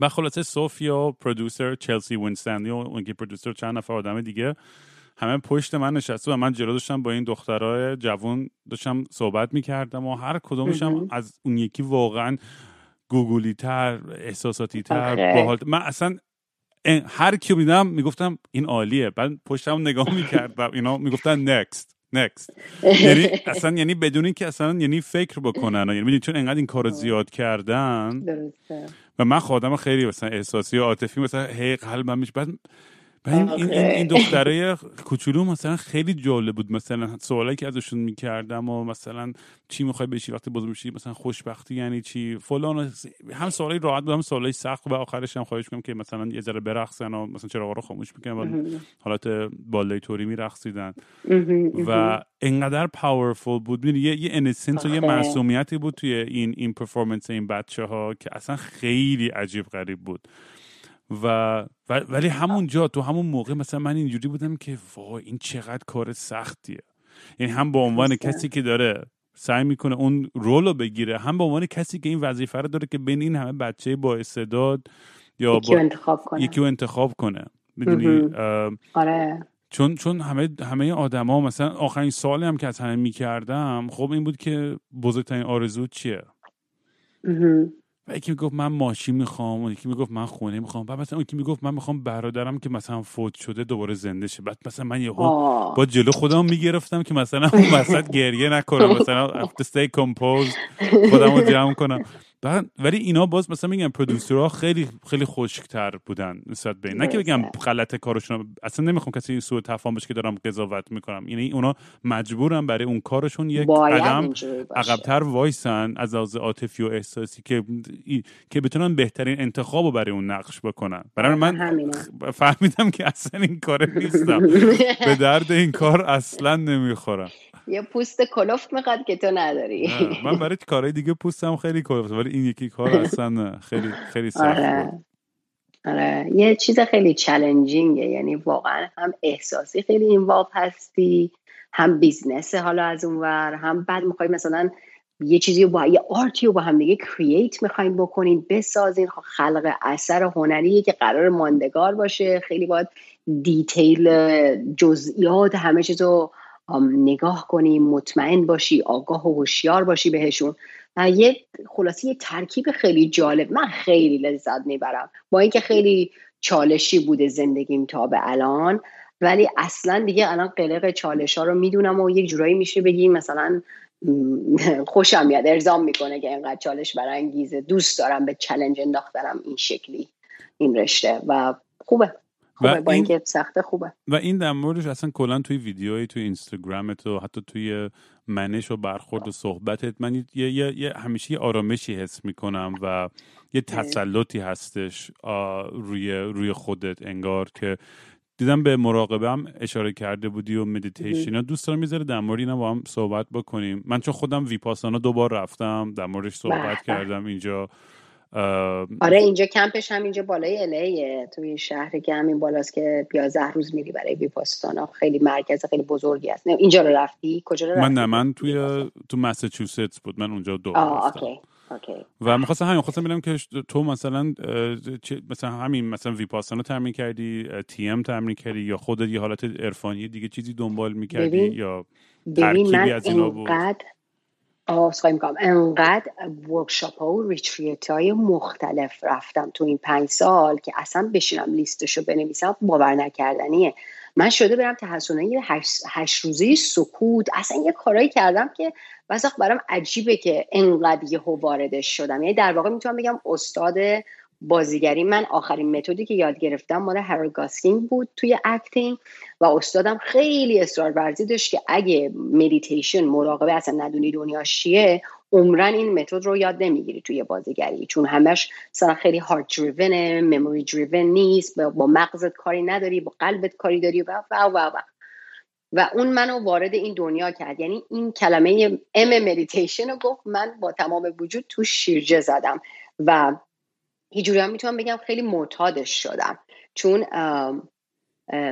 S2: و خلاصه سوفیا پرودوسر چلسی وینستنلی و اون که پرودوسر چند نفر آدم دیگه همه پشت من نشسته و من جلو داشتم با این دخترای جوون داشتم صحبت می‌کردم و هر کدومشم از اون یکی واقعا گوگولی تر احساساتی تر باحال من اصلا هر کیو میدم می‌گفتم این عالیه. بعد پشتم نگاه می‌کرد و اینا می‌گفتن نکست نکست یعنی اصلا یعنی بدون اینکه اصلا یعنی فکر بکنن. یعنی چون انقدر این کارو زیاد کردن. درسته. و من خودم خیلی مثلا احساسی و عاطفی مثلا هی قلبم میشه بعد این, این, این دختره کوچولو مثلا خیلی جالب بود. مثلا سوالایی که ازشون می‌کردم و مثلا چی می‌خوای بشی وقتی بزرگ بشی مثلا خوشبختی یعنی چی؟ فلان هم سوالای راحت بود هم سوالای سخت و آخرش هم خواهش کنم که مثلا یه ذره برقصن و مثلا چراغا رو خاموش می‌کنن و حالت بالای توری میرقصیدن. و انقدر پاورفول بود. یه یه انسنس و یه معصومیتی بود توی این این پرفورمنس این بچه ها که اصلا خیلی عجیب غریب بود. و ولی همونجا تو همون موقع مثلا من اینجوری بودم که وای این چقدر کار سختیه. یعنی هم به عنوان کسی که داره سعی می‌کنه اون رول رو بگیره هم به عنوان کسی که این وظیفه رو داره که بین این همه بچه با استعداد یا
S3: یکی با... انتخاب کنه.
S2: یکی رو انتخاب کنه. می‌دونی؟
S3: آره.
S2: چون چون همه همه آدما مثلا آخرین سالی هم که از همه می‌کردم خب این بود که بزرگترین آرزو چیه؟ و یکی می‌گفت من ماشین می‌خوام و یکی می‌گفت من خونه می‌خوام. بعد مثلا یکی می‌گفت من می‌خوام برادرم که مثلا فوت شده دوباره زنده شه. بعد مثلا من یهو با جلو خودم می‌گرفتم که مثلا اون وسط گریه نکنم مثلا to stay composed خودم رو جمع کنم. ولی اینا باز مثلا میگم پرودوسرها خیلی خیلی خشکتر بودن نسبت به نه که بگم غلط کارشون اصلا نمی‌خوام کسی سوء تفاهم بشه که دارم قضاوت می‌کنم. یعنی اونا مجبورن برای اون کارشون یک قدم عقبتر وایسن از لحاظ عاطفی و احساسی که که بتونن بهترین انتخاب رو برای اون نقش بکنن. برای من فهمیدم که اصلا این کار نیستم. (laughs) به درد این کار اصلا نمی‌خورم.
S3: یه پوست کلفت می‌خواد که تو نداری
S2: من برای کارهای دیگه پوستم خیلی کلفت ولی این یکی کار (laughs) اصلا خیلی خیلی سخت آره.
S3: آره. یه چیز خیلی challenging ه یعنی واقعا هم احساسی خیلی involve هستی هم business حالا از اونور هم بعد می‌خوای مثلا یه چیزی رو با یه art ی رو با هم دیگه create می‌خوایم بکنین بسازین خب خلق اثر هنریه که قرار ماندگار باشه خیلی باید دیتیل جزئیات همه چیز رو نگاه کنی مطمئن باشی آگاه و هوشیار باشی بهشون. یه خلاصی یه ترکیب خیلی جالب من خیلی لذت می‌برم. با اینکه خیلی چالشی بوده زندگیم تا به الان ولی اصلا دیگه الان قلق چالش ها رو می‌دونم و یک جورایی میشه بگیم مثلا خوشم میاد ارزام می‌کنه که اینقدر چالش برانگیزه. دوست دارم به چلنج انداختنم این شکلی این رشته و خوبه. خوبه. با اینکه سخته خوبه.
S2: و این در موردش اصلا کلا توی ویدیوی توی اینستاگرامت و حتی توی منش و برخورد و صحبتت من یه, یه،, یه همیشه یه آرامشی حس می‌کنم و یه تسلطی هستش روی روی خودت انگار که دیدم به مراقبه هم اشاره کرده بودی و مدیتیشن دوست دارم می‌ذاره در مورد اینا با هم صحبت بکنیم. من چون خودم ویپاسانا دوبار رفتم در موردش صحبت کردم اینجا.
S3: آره اینجا کمپش هم اینجا بالای الیه توی شهری که همین بالاست که 11 روز میری برای ویپاسانا خیلی مرکز خیلی بزرگی است اینجا رو رفتی؟ کجا رو رفتی؟
S2: من نه من توی تو مساچوستس بود. من اونجا دو رفتم. و می‌خواستم همین خواستم ببینم که تو مثلا مثلا همین مثلا ویپاسانا تمرین کردی تی ام تمرین کردی یا خودت یه حالت عرفانی دیگه چیزی دنبال می‌کردی یا ترکیبی از اینا بود؟
S3: آسخایی می‌کنم. انقدر workshop ها و retreat های مختلف رفتم تو این پنج سال که اصلا بشینم لیستشو بنویسم باور نکردنیه. من شده برم تحسنه یه هشت, روزه سکوت. اصلا یه کارایی کردم که وقت برام عجیبه که انقدر یه واردش شدم. یعنی در واقع می‌تونم بگم استاد بازیگری. من آخرین متدی که یاد گرفتم مال گاسکینگ بود توی acting و استادم خیلی اصرار ورزی داشت که اگه مدیتیشن مراقبه اصلا ندونی دنیا چیه عمرن این متد رو یاد نمی‌گیری توی بازیگری. چون همش مثلا خیلی heart driven memory driven نیست با مغزت کاری نداری با قلبت کاری داری و و و و. و اون منو وارد این دنیا کرد. یعنی این کلمه ام مدیتیشن رو گفت من با تمام وجود تو شیرجه زدم. و هیچ هم می‌تونم بگم خیلی معتادش شدم. چون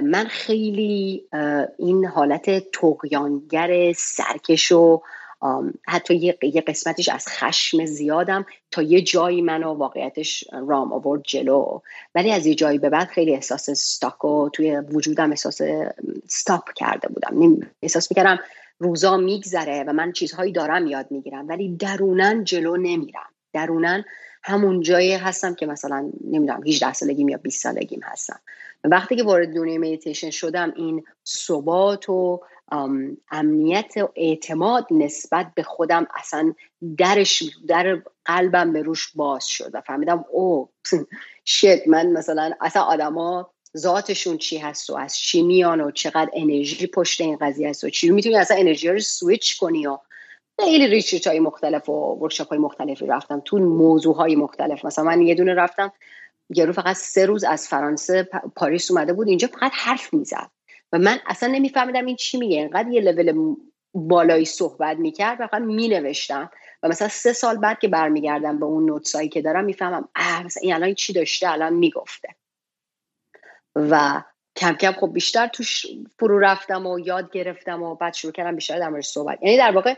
S3: من خیلی این حالت طغیانگر سرکش و حتی یه،, یه قسمتش از خشم زیادم تا یه جایی منو واقعیتش رام آورد جلو. ولی از یه جایی به بعد خیلی احساس stuck و توی وجودم احساس stop کرده بودم. احساس می‌کردم روزا میگذره و من چیزهایی دارم یاد می‌گیرم ولی درونن جلو نمیرم. درونن همون جایی هستم که مثلا نمی‌دونم 18 سالگیم یا 20 سالگیم هستم. وقتی که وارد دنیای مدیتیشن شدم این ثبات و امنیت و اعتماد نسبت به خودم اصلا درش در قلبم به روم باز شد و فهمیدم oh shit من مثلا اصلا آدما ذاتشون چی هست و از چی میان و چقدر انرژی پشت این قضیه هست و چی؟ می‌تونی اصلا انرژی رو سویچ کنی و خیلی retreat های مختلف و workshop های مختلفی رفتم. تو موضوع های مختلف. مثلا من یه دونه رفتم یارو فقط سه روز از فرانسه پاریس اومده بود اینجا فقط حرف می‌زد. و من اصلا نمیفهمیدم این چی میگه. اینقدر یه لول بالایی صحبت می‌کرد و فقط مینوشتم. و مثلا سه سال بعد که برمیگردم به اون نوتسایی که دارم می‌فهمم اه مثلا این الان چی داشته؟ الان می‌گفته. و کم کم خب بیشتر توش فرو رفتم و یاد گرفتم و بعد شروع کردم بیشتر در صحبت. یعنی در واقع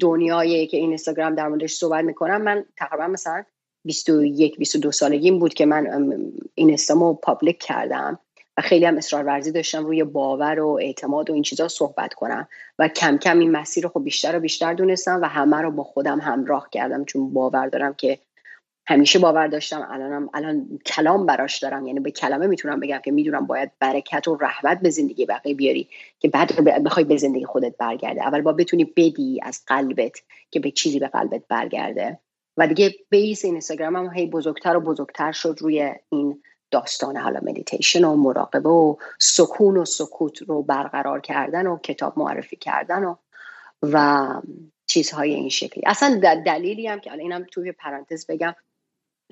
S3: دنیایی که این اینستاگرام در موردش صحبت می‌کنم من تقریبا مثلا 21 22 سالگیم بود که من این استامو پابلیک کردم و خیلی هم اصرار ورزی داشتم روی باور و اعتماد و این چیزا صحبت کنم و کم کم این مسیر رو خب بیشتر و بیشتر دونستم و همه رو با خودم همراه کردم چون باور دارم که همیشه باور داشتم الانم الان کلام براش دارم. یعنی به کلمه می‌تونم بگم که می‌دونم باید برکت و رحمت به زندگی بقیه بیاری که بعد بخوای به زندگی خودت برگرده. اول با بتونی بدی از قلبت که به چیزی به قلبت برگرده. و دیگه base اینستاگرام هم هی بزرگتر و بزرگتر شد روی این داستان. حالا مدیتیشن و مراقبه و سکون و سکوت رو برقرار کردن و کتاب معرفی کردن و و چیزهای این شکلی. اصلا دلیلی هم که الان اینم توی پرانتز بگم.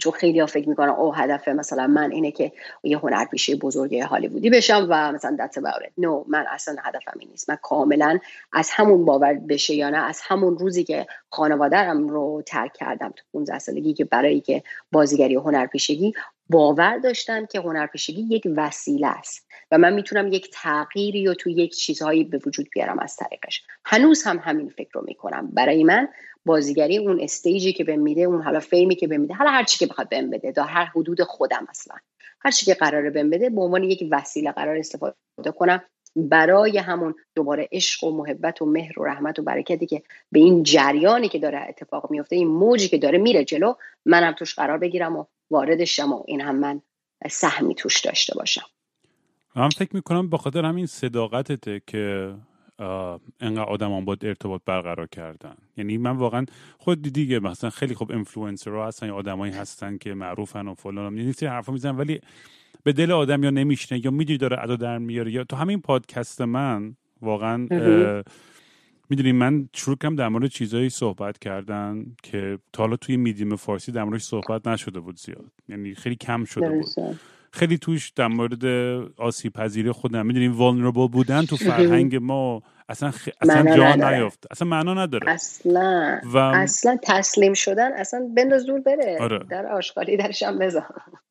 S3: چون خیلی ها فکر می‌کنن او هدف مثلا من اینه که یه هنرپیشه بزرگ هالیوودی بشم و مثلا about it. No من اصلا هدفم این نیست. من کاملا از همون باور بشه یا نه از همون روزی که خانوادرم رو ترک کردم تو 15 سالگی که برای که بازیگری و هنرپیشگی باور داشتم که هنرپیشگی یک وسیله است و من می‌تونم یک تغییری و تو یک چیزهایی به وجود بیارم از طریقش. هنوز هم همین فکر رو می‌کنم. برای من بازیگری اون استیجی که بهم میده اون حالا فیمی که بهم میده حالا هر چی که بخواد بهم بده در هر حدود خودم اصلا. هر چی که قراره بهم بده به عنوان یک وسیله قرار استفاده کنم. برای همون دوباره عشق و محبت و مهر و رحمت و برکتی که به این جریانی که داره اتفاق میفته این موجی که داره میره جلو منم توش قرار بگیرم و واردشم و این هم من سهمی توش داشته باشم.
S2: من فکر می‌کنم به خاطر همین صداقتته که انقدر آدمان باید ارتباط برقرار کردن. یعنی من واقعا خود دیگه مثلا خیلی خوب ها هستن یا آدمایی هستن که معروفن و فلان یعنی سری حرفا می‌زنن ولی به دل آدم یا نمیشنه یا می‌دونی داره ادا در میاره یا تو همین پادکست من واقعا می‌دونی من شروع کردم در مورد چیزایی صحبت کردن که تا حالا توی میدیم فارسی در موردش صحبت نشده بود زیاد. یعنی خیلی کم شده بود. خیلی توش در مورد آسیب پذیری خودم. می‌دونیم vulnerable بودن تو فرهنگ ما اصلا خ... اصلا جا نیافت. اصلا معنا نداره.
S3: اصلا. و... اصلا تسلیم شدن اصلا بنداز دور بره. آره. در آشغالی درش هم بذار.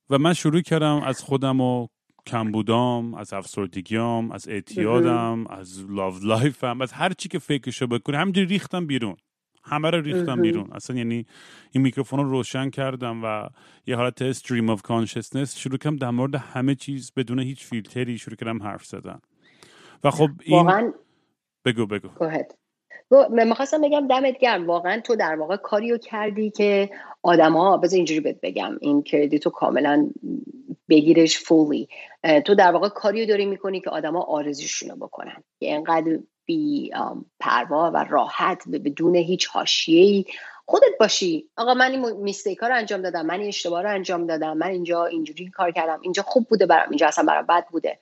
S2: و من شروع کردم از خودم و کمبودام از افسردگیام از اعتیادم از love life م از هر چی که فکرشو بکنه همینجوری ریختم بیرون. همه رو ریختم بیرون. اصلا یعنی این میکروفون رو روشن کردم و یه حالت stream of consciousness شروع کردم در مورد همه چیز بدون هیچ فیلتری شروع کردم حرف زدن. و خب این واقعا بگو بگو.
S3: می‌خواستم بگم دمت گرم. واقعا تو در واقع کاریو کردی که آدما بذار اینجوری بهت بگم. این کردیتو کاملا بگیرش فولی تو در واقع کاریو داری می‌کنی که آدما آرزوشونو بکنن. که انقدر بی پروا و راحت بدون هیچ حاشیه‌ای. خودت باشی. آقا من این میستیکا رو انجام دادم من این اشتباه رو انجام دادم من اینجا اینجوری کار کردم اینجا خوب بوده برام اینجا اصلا برام بد بوده.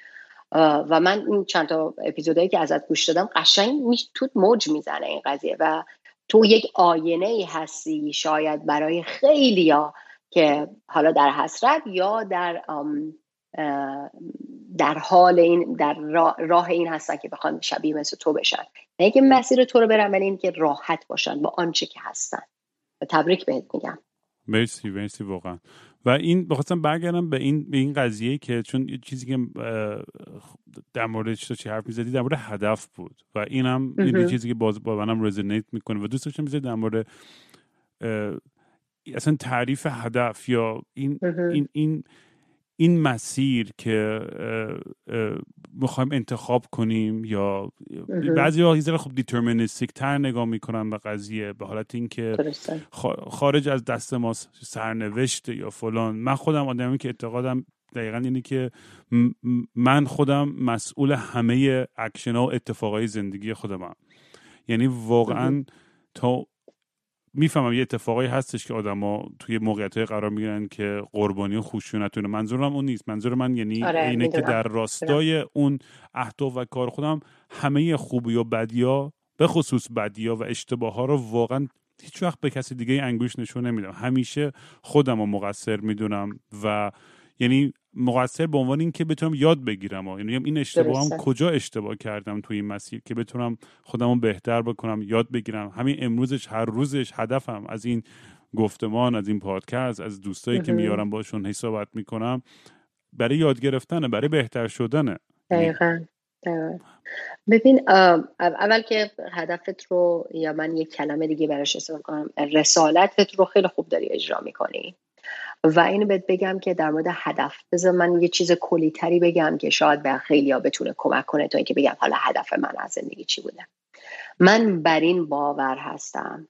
S3: و من این چند تا اپیزودایی که ازت گوش دادم قشنگ توت موج می‌زنه این قضیه. و تو یک آینه ای هستی شاید برای خیلیا که حالا در حسرت یا در در حال این در راه این هستن که بخوان شبیه مثل تو بشن. نه اینکه مسیر تو رو برن ولی اینکه راحت باشن با آنچه که هستن. و تبریک بهت میگم.
S2: مرسی مرسی واقعا. و این بخواستم برگردم به این به این قضیه که چون چیزی که در مورد چی حرف می‌زدی در مورد هدف بود. و اینم این چیزی که باز با منم رزونیت می‌کنه. و دوست داشتم در مورد اصلا تعریف هدف یا این این این این مسیر که می‌خوایم انتخاب کنیم یا بعضی ها یه خب deterministic تر نگاه می‌کنن به قضیه به حالت اینکه خارج از دست ما سرنوشته یا فلان. من خودم آدمی که اعتقادم دقیقا اینه که من خودم مسئول همه اکشن ها و اتفاقای زندگی خودمم. یعنی واقعا تا می‌فهمم یه اتفاقی هستش که آدما توی موقعیت قرار می‌گیرن که قربانی و خشونتونه منظورم اون نیست. منظور من یعنی آره، اینه که در راستای اون اهداف و کار خودم همه خوبی و بدیا به خصوص بدیا و اشتباه ها رو واقعا هیچ وقت به کسی دیگه انگوش نشون نمیدم. همیشه خودم رو مقصر می‌دونم و یعنی مقصر به عنوان اینکه بتونم یاد بگیرم و یعنی این اشتباه هم کجا اشتباه کردم توی این مسیر که بتونم خودم رو بهتر بکنم یاد بگیرم. همین امروزش هر روزش هدفم از این گفتمان از این پادکست از دوستایی که میارم باشون حسابت می‌کنم برای یاد گرفتنه برای بهتر شدنه.
S3: دقیقا ببین اول که هدفت رو یا من یک کلمه دیگه براش استفاده کنم رسالتت رو خیلی خوب داری اجرا می‌کنی. و اینو بهت بگم که در مورد هدف بذار من یه چیز کلی تری بگم که شاید به خیلی بتونه کمک کنه تا اینکه بگم حالا هدف من از زندگی چی بوده. من بر این باور هستم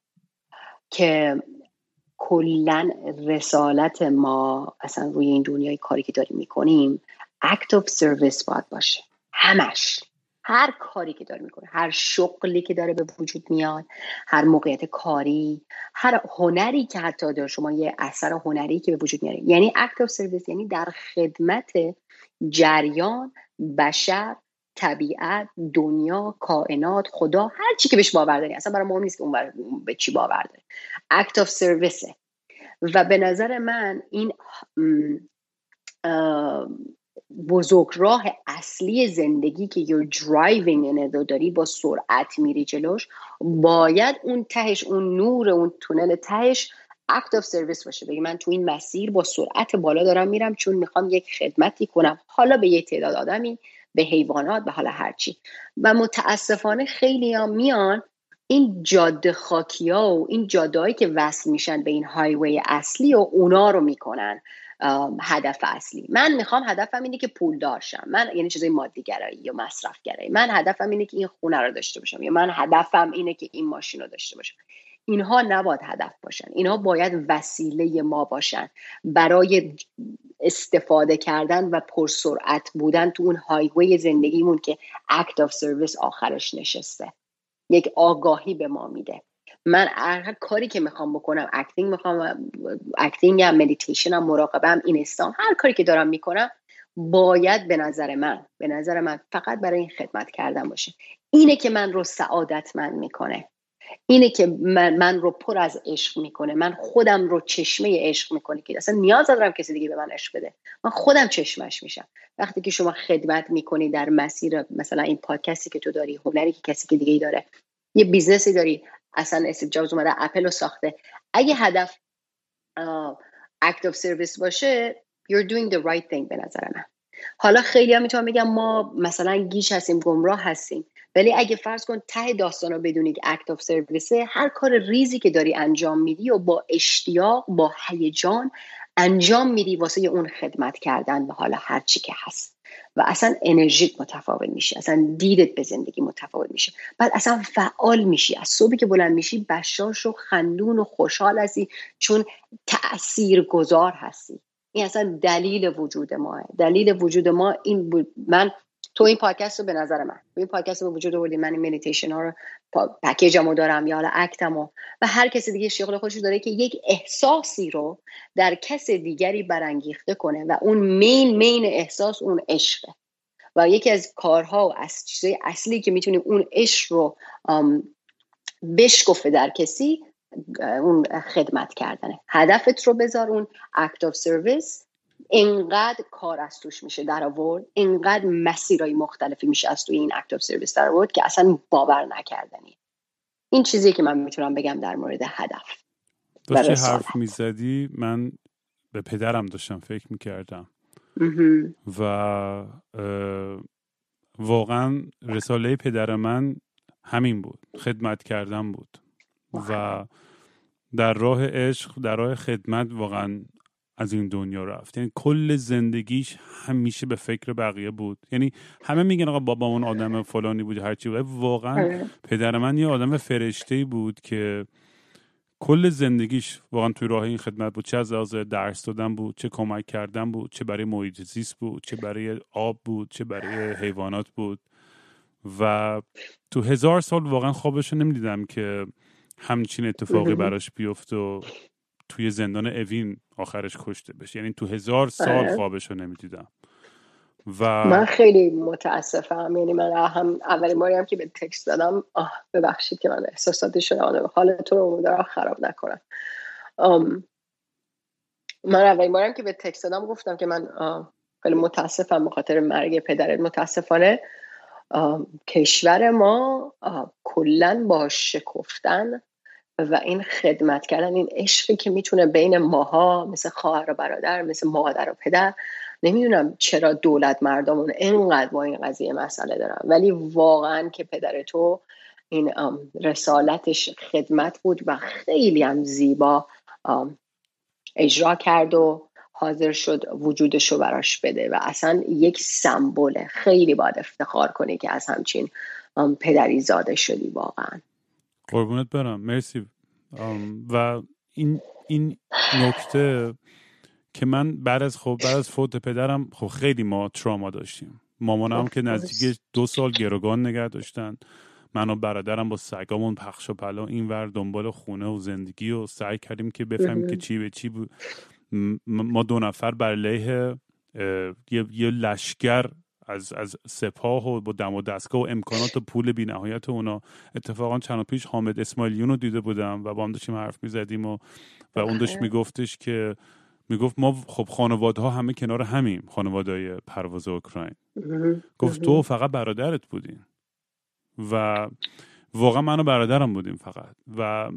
S3: که کلا رسالت ما اصلا روی این دنیای کاری که داریم می‌کنیم act of service باید باشه. همش. هر کاری که داره می‌کنه هر شغلی که داره به وجود میاد هر موقعیت کاری هر هنری که حتی داره شما یه اثر هنری که به وجود میاره. یعنی اکت آف سرویس یعنی در خدمت جریان بشر طبیعت دنیا کائنات خدا هر چی که بهش باور داری. اصلا برام مهم نیست که اون به چی باور داری. act of service ه و به نظر من این بزرگ راه اصلی زندگی که you're driving in ه داری با سرعت میری جلوش باید اون تهش اون نور اون تونل تهش act of service باشه. بگی من تو این مسیر با سرعت بالا دارم میرم چون می‌خوام یک خدمتی کنم. حالا به یک تعداد آدمی به حیوانات به حالا هرچی و متاسفانه خیلی ها میان این جاده خاکی ها و این جاده که وصل میشن به این هایوی اصلی و اونا رو می‌کنن. هدف اصلی. من می‌خوام هدفم اینه که پول داشتم من یعنی چیزای مادی گرایی یا مصرف گرایی من هدفم اینه که این خونه رو داشته باشم یا من هدفم اینه که این ماشین رو داشته باشم. اینها نباید هدف باشن. اینها باید وسیله ما باشن. برای استفاده کردن و پرسرعت بودن تو اون highway زندگیمون که act of service آخرش نشسته. یک آگاهی به ما میده. من هر کاری که می‌خوام بکنم acting می‌خوام acting هم مدیتیشن هم مراقبه هم اینستام هر کاری که دارم می‌کنم باید به نظر من به نظر من فقط برای این خدمت کردن باشه. اینه که من رو سعادتمند می‌کنه. اینه که من, من رو پر از عشق می‌کنه. من خودم رو چشمه عشق می‌کنه که اصلا نیاز ندارم کسی دیگه به من عشق بده. من خودم چشمش میشم. وقتی که شما خدمت می‌کنی در مسیر مثلا این پادکستی که تو داری هنری که کسی که دیگه داره یه business ی داری اصلا استیو جابز اومده اپل رو ساخته. اگه هدف act of service باشه you're doing the right thing به نظر من. حالا خیلی هم می‌تونم بگم ما مثلا گیج هستیم گمراه هستیم. ولی اگه فرض کن ته داستان رو بدونی که اکت آف سرویسه هر کار ریزی که داری انجام میدی و با اشتیاق با هیجان انجام میدی واسه اون خدمت کردن به حالا هر چی که هست. و اصلا انرژیت متفاوت میشه اصلا دیدت به زندگی متفاوت میشه. بعد اصلا فعال میشی از صبحی که بلند میشی بشاش و خندون و خوشحال هستی چون تأثیر گذار هستی. این اصلا دلیل وجود ماه. دلیل وجود ما این بود. من تو این پادکست رو به نظر من این پادکست رو به وجود آوردی من این مدیتیشن ها رو پکیجمو دارم یا حالا act مو و هر کسی دیگه شغل خودش داره که یک احساسی رو در کس دیگری برانگیخته کنه و اون main main احساس اون عشقه. و یکی از کارها و از چیزای اصلی که می‌تونی اون عشق رو بشکفه در کسی اون خدمت کردنه. هدفت رو بذار اون act of service انقدر کار از توش میشه در آورد انقدر مسیرهای مختلفی میشه از توی این اکت آف سرویس در آورد که اصلا باور نکردنی. این چیزی که من می‌تونم بگم در مورد هدف
S2: داشتی حرف می‌زدی؟ من به پدرم داشتم فکر می‌کردم. و واقعا رساله پدر من همین بود. خدمت کردن بود. و در راه عشق در راه خدمت واقعا از این دنیا رفت. یعنی کل زندگیش همیشه به فکر بقیه بود. یعنی همه میگن آقا بابا اون آدم فلانی بود هرچی بود. واقعا آره. پدر من یه آدم فرشته بود که کل زندگیش واقعا توی راه این خدمت بود. چه از لحاظ درس دادن بود چه کمک کردن بود چه برای محیط زیست بود چه برای آب بود چه برای حیوانات بود. و تو هزار سال واقعا خوابش نمی‌دیدم که همچین اتفاقی براش بیفت و توی زندان اوین آخرش کشته بشه. یعنی تو هزار سال آره. خوابش رو نمی‌دیدم.
S3: و من خیلی متاسفم. یعنی من هم اولین باری هم که به تکست دادم آه ببخشید که من احساساتی شدم حال تو رو دارم خراب نکنم. من اولین بارم که به تکست دادم گفتم که من خیلی متاسفم به خاطر مرگ پدرت متاسفانه کشور ما کلا با شکفتن و این خدمت کردن این عشقی که می‌تونه بین ماها مثل خواهر و برادر مثل مادر و پدر نمی‌دونم چرا دولت مردمون اینقدر با این قضیه مسئله دارن. ولی واقعا که پدر تو این رسالتش خدمت بود و خیلی هم زیبا اجرا کرد و حاضر شد وجودش رو براش بده و اصلا یک سمبوله خیلی باید افتخار کنی که از همچین پدری زاده شدی واقعا.
S2: قربونت برم. مرسی. و این این نکته که من بعد از خب بعد از فوت پدرم خب خیلی ما تراما داشتیم. مامانم که نزدیک دو سال گروگان نگه داشتن. من و برادرم با سگامون پخش و پلا اینور دنبال خونه و زندگی و سعی کردیم که بفهمیم که چی به چی بود. ما دو نفر بر لیه یه, یه لشگر از از سپاه و با دم و دستگاه و امکانات و پول بی نهایت اونا. اتفاقا چند پیش حامد اسماعیلیون رو دیده بودم و با هم داشتیم حرف می‌زدیم و و اون داشت میگفتش که می‌گفت ما خب خانواده ها همه کنار همیم خانواده های پرواز اوکراین. گفت تو فقط برادرت بودین و واقعا من و برادرم بودیم فقط. و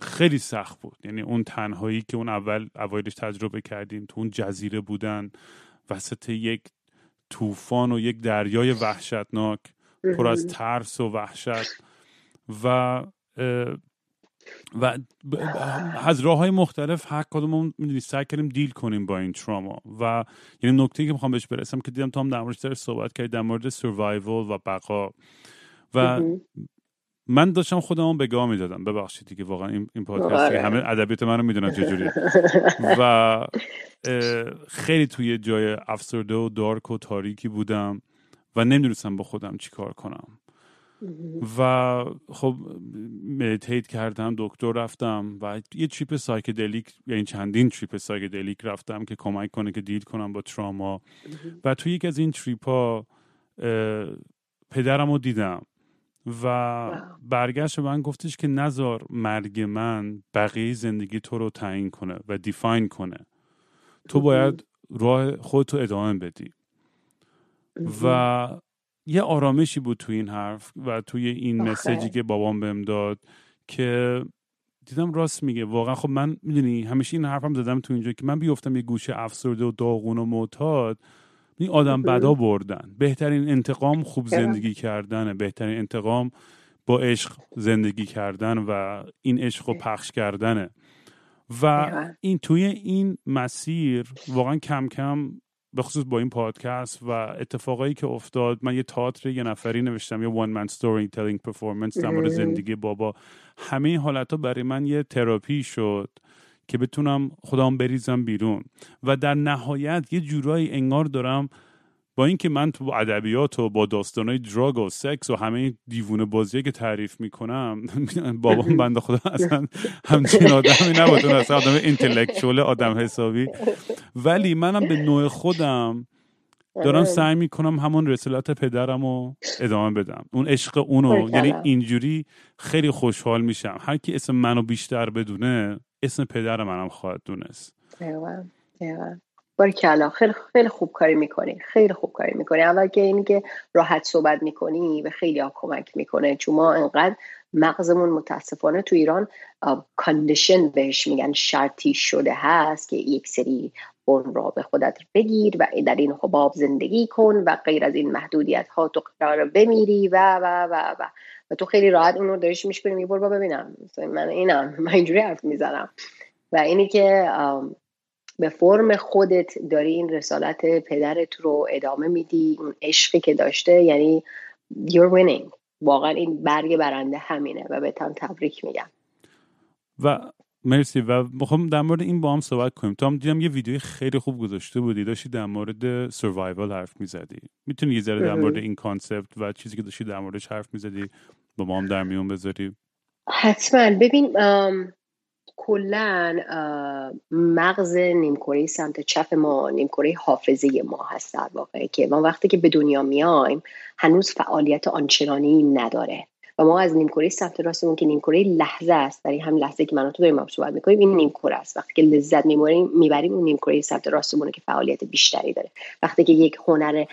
S2: خیلی سخت بود. یعنی اون تنهایی که اون اول اوایلش تجربه کردیم تو اون جزیره بودن وسط یک طوفان و یک دریای وحشتناک پر از ترس و وحشت و و از راه های مختلف هر کدوم می‌دونی سعی کردیم دیل کنیم با این تراما و یعنی نکته که می‌خوام بهش برسم که دیدم تو هم در موردش صحبت کردی در مورد سروایول و بقا و من داشتم خودمو به گاه می‌دادم. ببخشید دیگه واقعا این, این پادکست. همه ادبیات منو می‌دونن چجوریه و خیلی توی جای افسرده و dark و تاریکی بودم و نمی‌دونستم با خودم چی کار کنم. و خب meditate کردم دکتر رفتم و یه trip psychedelic یعنی چندین trip psychedelic رفتم که کمک کنه که deal کنم با تراما. و توی یک از این trip ها پدرم رو دیدم. و برگشت به من گفتش که نزار مرگ من بقیه زندگی تو رو تعیین کنه و define کنه. تو باید راه خودتو ادامه بدی. و یه آرامشی بود توی این حرف و توی این مسیجی که بابام بهم داد که دیدم راست میگه. واقعا خب من می‌دونی همیشه این حرفم زدم تو اینجا که من بیفتم یه گوشه افسرده و داغون و معتاد این آدم بدا بردن. بهترین انتقام خوب زندگی کردنه. بهترین انتقام با عشق زندگی کردن و این عشق رو پخش کردنه. و این توی این مسیر واقعا کم کم به خصوص با این پادکست و اتفاقایی که افتاد من یه تئاتر یه نفری نوشتم یه one man storytelling performance در مورد زندگی بابا. همه این حالت ها برای من یه تراپی شد. که بتونم خودم بریزم بیرون. و در نهایت یه جورایی انگار دارم با اینکه من تو ادبیات و با داستانهای drug و سکس و همه دیوونه بازی که تعریف می‌کنم (laughs) بابام بنده خدا اصلا همچین آدمی نبود. اون اصلا آدم اینتלקچوال آدم حسابی. ولی منم به نوع خودم دارم سعی می‌کنم همون رسالت پدرم رو ادامه بدم. اون عشق اونو. یعنی اینجوری خیلی خوشحال میشم. هر کی اسم منو بیشتر بدونه اسم پدر منم خواهد دونست.
S3: کلا خیلی خیلی خوب کاری می‌کنی خیلی خوب کاری می‌کنی. اول که اینی که راحت صحبت می‌کنی به خیلی ها کمک می‌کنه. چون ما انقدر مغزمون متاسفانه تو ایران کاندیشن بهش میگن شرطی شده هست که یک سری اون را به خودت بگیر و در این حباب زندگی کن و غیر از این محدودیت ها تو قرار بمیری و و و و. و تو خیلی راحت اون رو داریش میشکنی؟ میبر با ببینم. من اینم (laughs) من اینجوری حرف می‌زنم. و اینی که به فرم خودت داری این رسالت پدرت رو ادامه میدی اون عشقی که داشته یعنی you're winning. واقعا این برگ برنده همینه و بهتم تبریک میگم.
S2: و مرسی. و می‌خوام در مورد این با هم صحبت کنیم. تو هم دیدم یه ویدیو خیلی خوب گذاشته بودی. داشتی در مورد سروایوال حرف می‌زدی. می‌تونی یه ذره در مورد این کانسپت و چیزی که داشتی در موردش حرف می‌زدی با ما هم در میون بذاری.
S3: حتما. ببین کلا مغز نیمکره سمت چپ ما نیمکره حافظه ما هست در واقع که ما وقتی که به دنیا میایم هنوز فعالیت آنچنانی نداره. و ما از نیمکره سمت راستمون که نیمکره لحظه است در هم لحظه که من تو داریم صحبت می‌کنیم این نیمکره است. وقتی که لذت می‌بریم می‌بریم اون نیمکره سمت راستمونه که فعالیت بیشتری داره. وقتی که یک هنر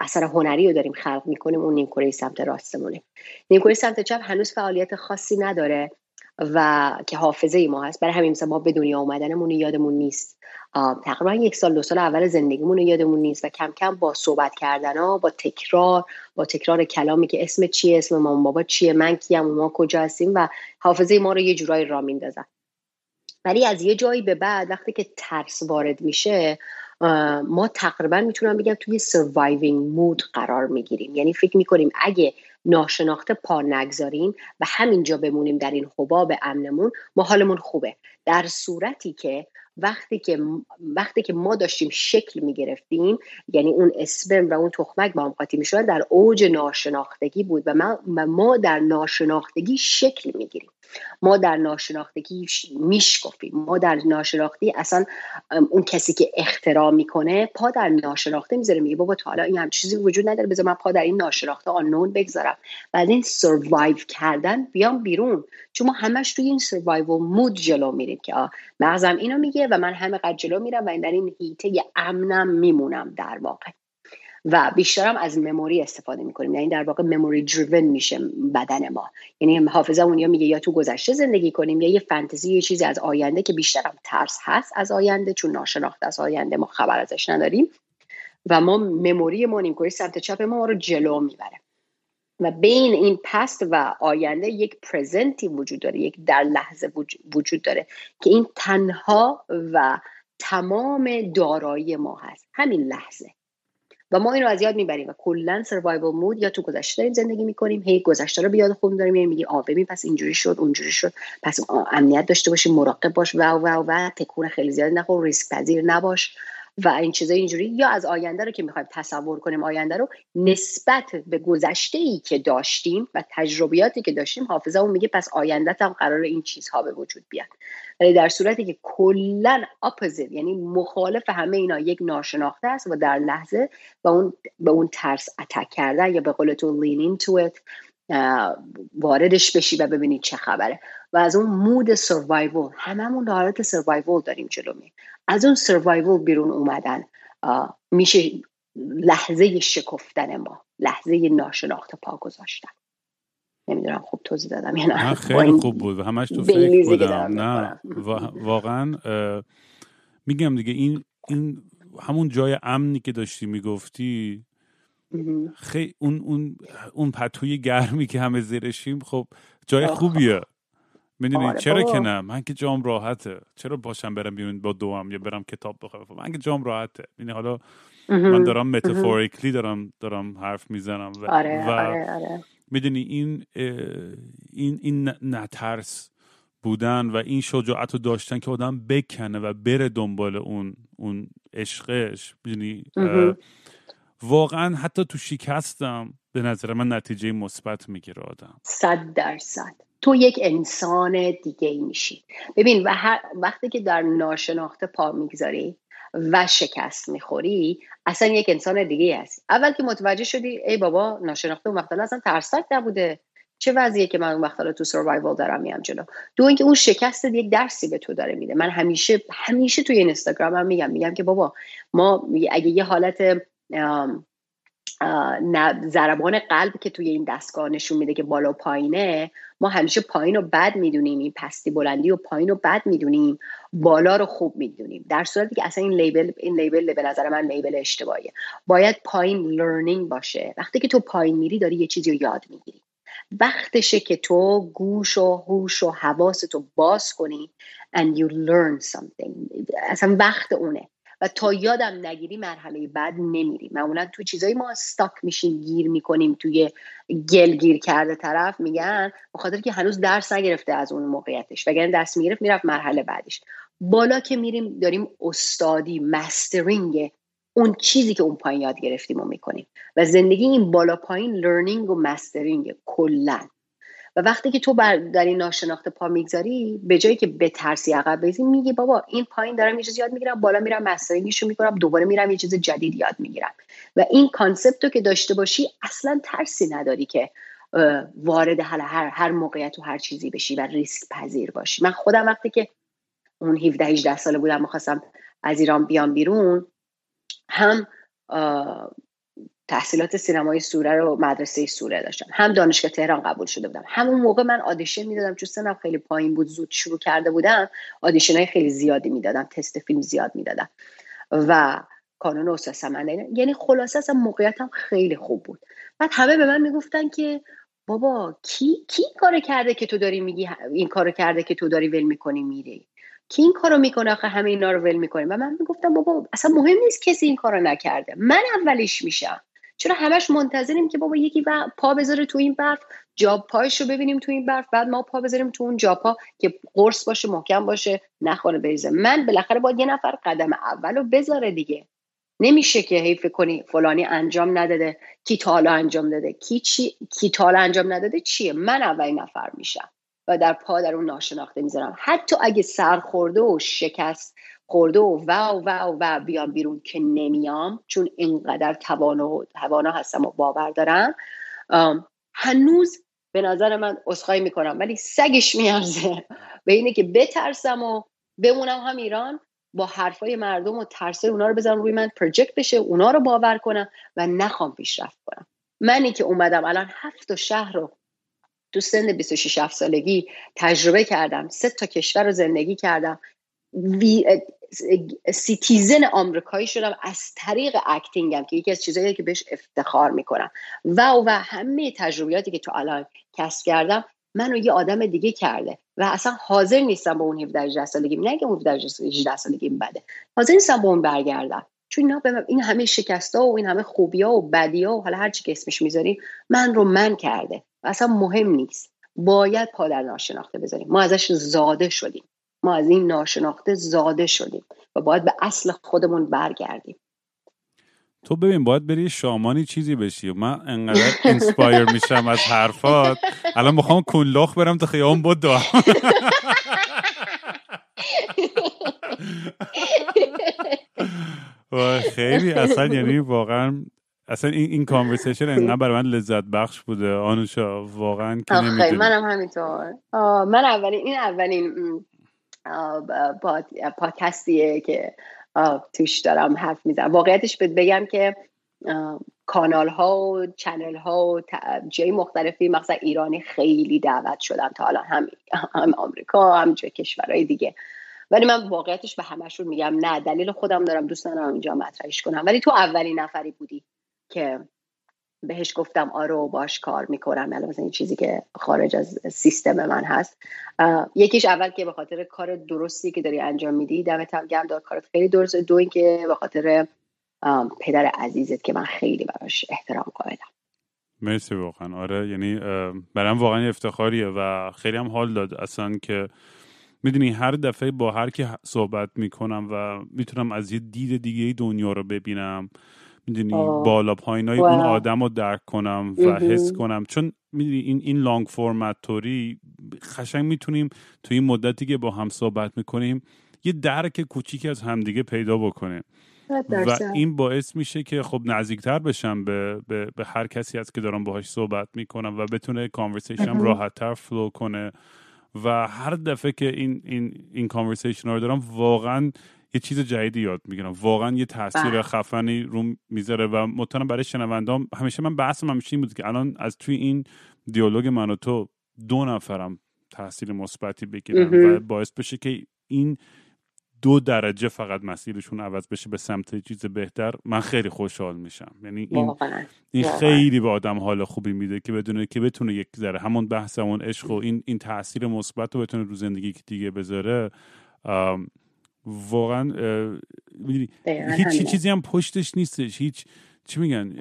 S3: اثر هنری رو داریم خلق می‌کنیم اون نیمکره سمت راستمونه. نیمکره سمت چپ هنوز فعالیت خاصی نداره. و که حافظه ما هست. برای همین مثلا ما به دنیا اومدنمون یادمون نیست. تقریبا یک سال دو سال اول زندگیمون یادمون نیست و کم کم با صحبت کردن ها با تکرار با تکرار کلامی که اسم چیه اسم مامان بابا چیه من کیم ما کجا هستیم و حافظه ما رو یه جورایی را میندازن. ولی از یه جایی به بعد وقتی که ترس وارد میشه ما تقریبا می‌تونم بگم توی سروایوینگ مود قرار می‌گیریم. یعنی فکر می‌کنیم اگه ناشناخته پا نگذاریم و همینجا بمونیم در این حباب امنمون ما حالمون خوبه. در صورتی که وقتی که وقتی که ما داشتیم شکل می گرفتیم یعنی اون اسپرم و اون تخمک با هم قاطی می در اوج ناشناختگی بود و ما در ناشناختگی شکل می گیریم ما در ناشناختگی میشکفیم ما در ناشناختی اصلا اون کسی که اختراع می‌کنه پا در ناشناخته می‌ذاره. میگه بابا تا حالا این هم چیزی وجود نداره. بذار من پا در این ناشناخته آنون بگذارم. بعد این سروایو کردن بیام بیرون. چون ما همش توی این سروایو مود جلو میریم که مغزم اینو میگه و من همه قد جلو میرم و این در این هیته امنم میمونم در واقع. و بیشترم از مموری استفاده می‌کنیم. یعنی در واقع مموری دریون میشه بدن ما. یعنی حافظه اونیا میگه یا تو گذشته زندگی کنیم یا یه فانتزی یه چیزی از آینده که بیشترم ترس هست از آینده چون ناشناخته از آینده ما خبر ازش نداریم. و ما مموری ما نیمکره سمت چپ ما رو جلو می‌بره. و بین این پست و آینده یک پرزنتی وجود داره یک در لحظه وجود داره که این تنها و تمام دارایی ما هست. همین لحظه. و ما اینو از یاد می‌بریم و کلا سروایوال مود یا تو گذشته داریم زندگی می‌کنیم هی گذشته رو بیاد خود داریم میگیم آ ببین پس اینجوری شد اونجوری شد پس امنیت داشته باشیم مراقب باش و و و تکون خیلی زیاد نخور ریسک پذیر نباش. و این چیزای اینجوری یا از آینده رو که می‌خوایم تصور کنیم آینده رو نسبت به گذشته ای که داشتیم و تجربیاتی که داشتیم حافظه اون میگه پس آینده هم قرار این چیزها به وجود بیاد. ولی در صورتی که کلا اپوزیت یعنی مخالف همه اینا یک ناشناخته است و در لحظه به اون به اون ترس اتک کردن یا به قول تو لین تو واردش بشی و ببینید چه خبره. و از اون مود سروایول هممون حالت سروایول داریم جلو می از اون سروایول بیرون اومدن. میشه لحظه شکفتن ما لحظه ناشناخته پا گذاشتن. نمی‌دونم خوب توضیح دادم یا
S2: نه. خیلی خوب بود. همش تو فکر بودم. نه واقعا میگم دیگه این این همون جای امنی که داشتی می‌گفتی خیلی اون اون اون پتوی گرمی که همه زیرشیم خب جای خوبیه. می‌دونی؟ آره چرا که نه؟ من که جام راحته. چرا باشم برم بیرون با دوام یا برم کتاب بخورم من که جام راحته. یعنی حالا من دارم متافوریکلی دارم دارم حرف می‌زنم و,
S3: آره، و آره، آره.
S2: می‌دونی این این این نترس بودن و این شجاعت رو داشتن که آدم بکنه و بره دنبال اون اون عشقش. می‌دونی؟ واقعا حتی تو شکستم به نظر من نتیجه مثبت می‌گیره آدم.
S3: صد درصد. تو یک انسان دیگه ای میشی. ببین و وقتی که در ناشناخته پا می‌گذاری و شکست می‌خوری اصلا یک انسان دیگه هستی. اول که متوجه شدی ای بابا ناشناخته اون وقتا اصلا ترسک نبوده. چه وضعیه که من اون وقتا تو سروایوال دارم میام جلو. دو اینکه اون شکست یک درسی به تو داره میده. من همیشه همیشه توی اینستاگرام هم میگم میگم که بابا ما اگه یه حالت ضربان قلب که توی این دستگاه نشون میده که بالا و پایینه ما همیشه پایین رو بد می‌دونیم. این پستی بلندی و پایین رو بد می‌دونیم. بالا رو خوب می‌دونیم. در صورتی که اصلا این لیبل این لیبل به نظر من لیبل اشتباهیه. باید پایین لرنینگ باشه. وقتی که تو پایین میری داری یه چیزی رو یاد می‌گیری. وقتشه که تو گوش و هوش و حواستو باز کنی and you learn something. اصلا وقت اونه. و تا یادم نگیری مرحله بعد نمیری. معمولا تو چیزایی ما استاک میشیم گیر می‌کنیم توی گل گیر کرده طرف میگن بخاطر که هنوز درس نگرفته از اون موقعیتش. وگرنه درس می‌گرفت می‌رفت مرحله بعدش. بالا که میریم داریم استادی mastering اون چیزی که اون پایین یاد گرفتیم و می‌کنیم. و زندگی این بالا پایین learning و mastering کلا. و وقتی که تو بر در این ناشناخته پا می‌گذاری به جایی که بترسی عقب بری میگی بابا این پایین دارم یه چیز یاد می‌گیرم بالا میرم mastering یشو می‌کنم دوباره میرم یه چیز جدید یاد می‌گیرم. و این concept رو که داشته باشی اصلا ترسی نداری که وارد هر هر موقعیت و هر چیزی بشی و ریسک پذیر باشی. من خودم وقتی که اون 17 18 ساله بودم می‌خواستم از ایران بیام بیرون هم تحصیلات سینمای سوره رو مدرسه سوره داشتم. هم دانشگاه تهران قبول شده بودم. همون موقع من آدیشن می‌دادم. چون سنم خیلی پایین بود زود شروع کرده بودم آدیشن های خیلی زیادی می‌دادم تست فیلم زیاد می‌دادم. و کانون استاد سمنده یعنی خلاصه اصلا موقعیتم خیلی خوب بود. بعد همه به من می‌گفتن که بابا کی کی کار کرده که تو داری میگی؟ این کارو کرده که تو داری ول می‌کنی میری. کی این کارو می‌کنه آخه همه اینا رو ول می‌کنه و من می‌گفتم بابا اصلا مهم نیست کسی این کارو نکرده. من اولیش میشم. چرا همش منتظریم که بابا یکی پا بذاره تو این برف جاب پایش رو ببینیم تو این برف بعد ما پا بذاریم تو اون جاپا که قرص باشه محکم باشه نخوره بریزه. من بالاخره باید یه نفر قدم اول رو بذاره دیگه. نمیشه که حیف کنی فلانی انجام نداده کی تالا انجام داده. کی چی کی تالا انجام نداده چیه؟ من اولین نفر میشم و در پا در اون ناشناخته می‌ذارم. حتی اگه سرخورده و شکست خورده و و و و بیام بیرون که نمیام چون اینقدر توانا توانا هستم و باور دارم. هنوز به نظر من اسخای می‌کنم ولی سگش میارزه. به اینه که بترسم و بمونم هم ایران با حرفای مردم و ترسه اونا رو بزنم روی من پروژکت بشه اونا رو باور کنم و نخوام پیشرفت کنم. منی که اومدم الان هفت شهر رو تو سن 26 سالگی تجربه کردم سه تا کشور رو زندگی کردم. citizen آمریکایی شدم از طریق acting م که یکی از چیزهایی که بهش افتخار می‌کنم. و و همه تجربیاتی که تو الان کسب کردم منو یه آدم دیگه کرده. و اصلا حاضر نیستم با اون 17 18 سالگی نه که 17 18 سالگی بده. حاضر نیستم با اون برگردم. چون اینا به این همه شکستا و این همه خوبیا و بدیا و حالا هر چی که اسمش می‌ذاریم من رو من کرده. و اصلا مهم نیست. باید پا در ناشناخته بذاریم. ما ازش زاده شدیم. ما از این ناشناخته زاده شدیم و باید به اصل خودمون برگردیم.
S2: تو ببین باید بری شامانی چیزی بشی. من انقدر اینسپایر (laughs) میشم از حرفات. الان می‌خوام کنلخ برم تا خیام بود (laughs) خیلی اصلا یعنی واقعا اصلا این این کانورسیشن انقدر برای من لذت بخش بوده. آنوشا واقعا که
S3: خیلی منم همینطور. من اولین این اولین پادکستیه که توش دارم حرف می‌زنم. واقعیتش بگم که کانال ها و چنل ها و جای مختلفی مقصد ایرانی خیلی دعوت شدم تا الان هم, هم آمریکا هم جای کشورهای دیگه. ولی من واقعیتش به همشون میگم نه. دلیل خودم دارم دوست دارم اینجا مطرحش کنم. ولی تو اولین نفری بودی که بهش گفتم آره و باش کار می‌کنم. الان این چیزی که خارج از سیستم من هست. یکیش اول که به خاطر کار درستی که داری انجام میدی دمت هم گرم دار کارت خیلی درست دو اینکه به خاطر پدر عزیزت که من خیلی براش احترام قائلم.
S2: مرسی واقعا. آره یعنی برام واقعا افتخاریه و خیلی هم حال داد اصلا که می‌دونی هر دفعه با هر کی صحبت می‌کنم و می‌تونم از یه دید دیگه دنیا رو ببینم. می‌دونی بالا پایینای اون آدم رو درک کنم و حس کنم. چون می‌دونی این این long format توری خشنگ می‌تونیم تو این مدتی که با هم صحبت می‌کنیم یه درک کوچیکی از همدیگه پیدا بکنیم و این باعث میشه که خب نزدیکتر بشم به, به, به هر کسی از که دارم باهاش صحبت می‌کنم و بتونه conversation راحتتر flow کنه. و هر دفعه که این این این کانورسیشن رو دارم واقعا یه چیز جدیدی یاد می‌گیرم. واقعا یه تاثیر بله. خفنی رو می‌ذاره و مطمئنم برای شنوندام همیشه من بحثم همیشه این بود که الان از توی این دیالوگ من و تو دو نفرم تاثیر مثبتی بگیرم و باعث بشه که این دو درجه فقط مسیرشون عوض بشه به سمت چیز بهتر. من خیلی خوشحال میشم. یعنی این, این خیلی به آدم حال خوبی میده که بدونه که بتونه یک ذره همون بحث همون عشق و این این تاثیر مثبت رو بتونه رو زندگی دیگه بذاره. واقعا هیچ چیزی هم پشتش نیستش. هیچ چی میگن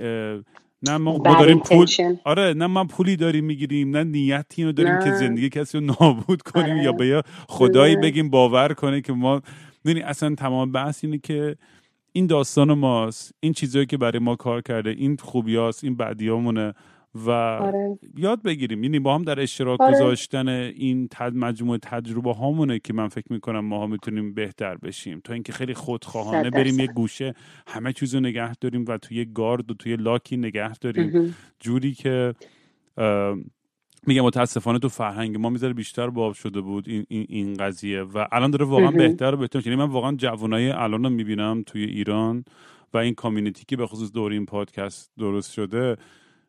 S2: نه ما, داریم پول آره نه من پولی داریم می‌گیریم نه نیتی رو داریم که زندگی کسی رو نابود کنیم یا آره. به خدایی بگیم باور کنه که ما می‌دونی اصلا تمام بحث اینه که این داستان ماست این چیزهایی که برای ما کار کرده این خوبیاست این بعدیامونه و آره. یاد بگیریم. یعنی با هم در اشتراک آره. گذاشتن این تد مجموعه تجربه هامونه که من فکر می‌کنم ما ها می‌تونیم بهتر بشیم. تا اینکه خیلی خودخواهانه بریم یه گوشه همه چیز رو نگه داریم و توی گارد و توی لاکی نگه داریم. جوری که میگم متاسفانه تو فرهنگ ما می‌ذاره بیشتر باب شده بود این, این, این قضیه و الان داره واقعا بهتر و بهتر. یعنی من واقعا جوانای الان رو می‌بینم توی ایران و این کامیونیتی که به خصوص دور این پادکست درست شده.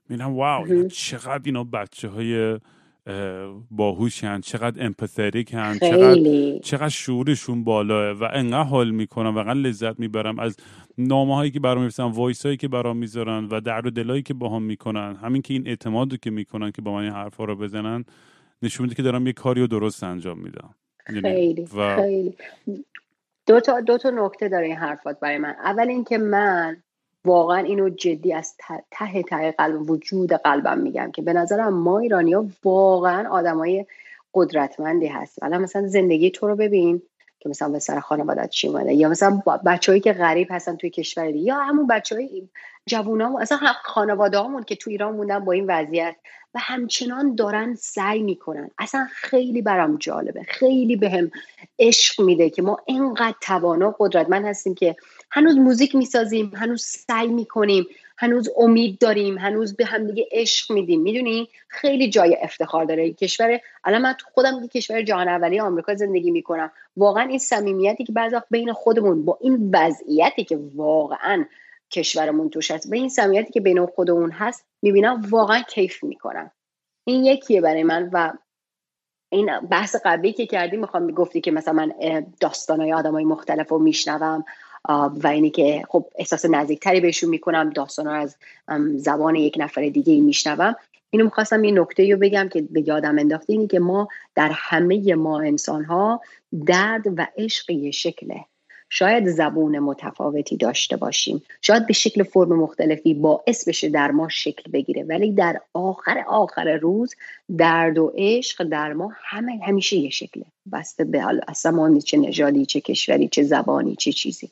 S2: میگم واو چقدر اینا بچه های باهوشن چقدر امپاتریک هن چقدر, چقدر شعورشون بالاه و انقدر حال می‌کنم و انقدر لذت می‌برم از نامه هایی که برام میفرستن وایس هایی که برام می‌ذارن و درد و دلایی که با هم می‌کنن. همین که این اعتماد که می‌کنن که با من این حرفا رو بزنن نشون میده که دارم یه کاری رو درست انجام میدم.
S3: یعنی خیلی و... خیلی. دو تا دو تا نکته داره این حرفات برای من. اول اینکه من واقعا اینو جدی از ته ته قلب وجود قلبم میگم که به نظرم ما ایرانی ها واقعا آدمای قدرتمندی هست الان مثلا زندگی تو رو ببین که مثلا به سر خانوادت چی اومده یا مثلا بچههایی که غریب هستن توی کشور دیگه یا همون بچه های جوونامون اصلا خانواده همون که تو ایران موندن با این وضعیت و همچنان دارن سعی می‌کنن. اصلا خیلی برام جالبه خیلی بهم عشق میده که ما اینقدر توانا قدرتمند هستیم که هنوز موزیک می‌سازیم هنوز سعی می‌کنیم هنوز امید داریم هنوز به هم دیگه عشق میدیم. می‌دونی؟ خیلی جای افتخار داره. کشور الان من خودم که کشور جهان اولی آمریکا زندگی می‌کنم. واقعا این صمیمیتی که بعضی بین خودمون با این وضعیتی که واقعا کشورمون توش هست به این صمیمیتی که بین خودمون هست می‌بینم واقعا کیف می‌کنم. این یکیه برای من و این بحث قبلی که کردی می‌خوام گفتی که مثلا من داستانهای آدمای مختلف رو میشنوم. و اینی که خب احساس نزدیکتری بهشون می‌کنم داستان از زبان یک نفر دیگه میشنوم. اینو می‌خواستم یه نکته رو بگم که به یادم انداخته اینی که ما در همه ما انسان ها درد و عشق یه شکله. شاید زبون متفاوتی داشته باشیم. شاید به شکل فرم مختلفی باعث بشه در ما شکل بگیره. ولی در آخر آخر روز درد و عشق در ما همه همیشه یه شکله. بسته به حال اصلا چه نژادی چه کشوری چه زبانی چه چیزی.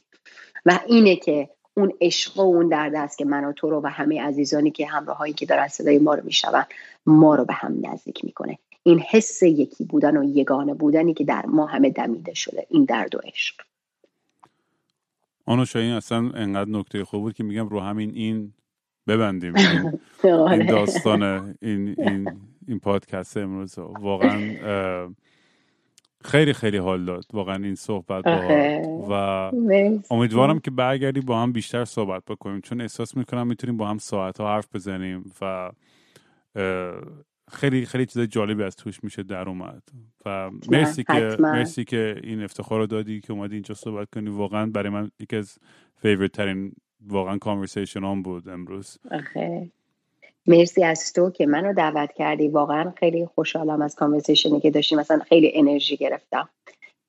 S3: و اینه که اون عشق و اون درد است که من و تو رو و همه عزیزانی که همراهایی که دارن صدای ما رو میشنون ما رو به هم نزدیک می‌کنه. این حس یکی بودن و یگانه بودنی که در ما همه دمیده شده این درد و عشق.
S2: آنو شاین اصلا انقدر نکته خوب بود که میگم رو همین این ببندیم. (laughs) این, آره. داستان این, این, (laughs) این پادکست امروز. واقعا خیلی خیلی حال داد. واقعا این صحبت با و امیدوارم که برگردی با هم بیشتر صحبت بکنیم. چون احساس می‌کنم می‌تونیم با هم ساعت ها حرف بزنیم و خیلی خیلی چیز جالبی از توش میشه در اومد. و مرسی که مرسی که این افتخار رو دادی که اومدی اینجا صحبت کنی. واقعا برای من یکی از favorite ترین واقعا conversation هم بود امروز.
S3: مرسی از تو که منو دعوت کردی. واقعا خیلی خوشحالم از conversation ی که داشتیم مثلا خیلی انرژی گرفتم.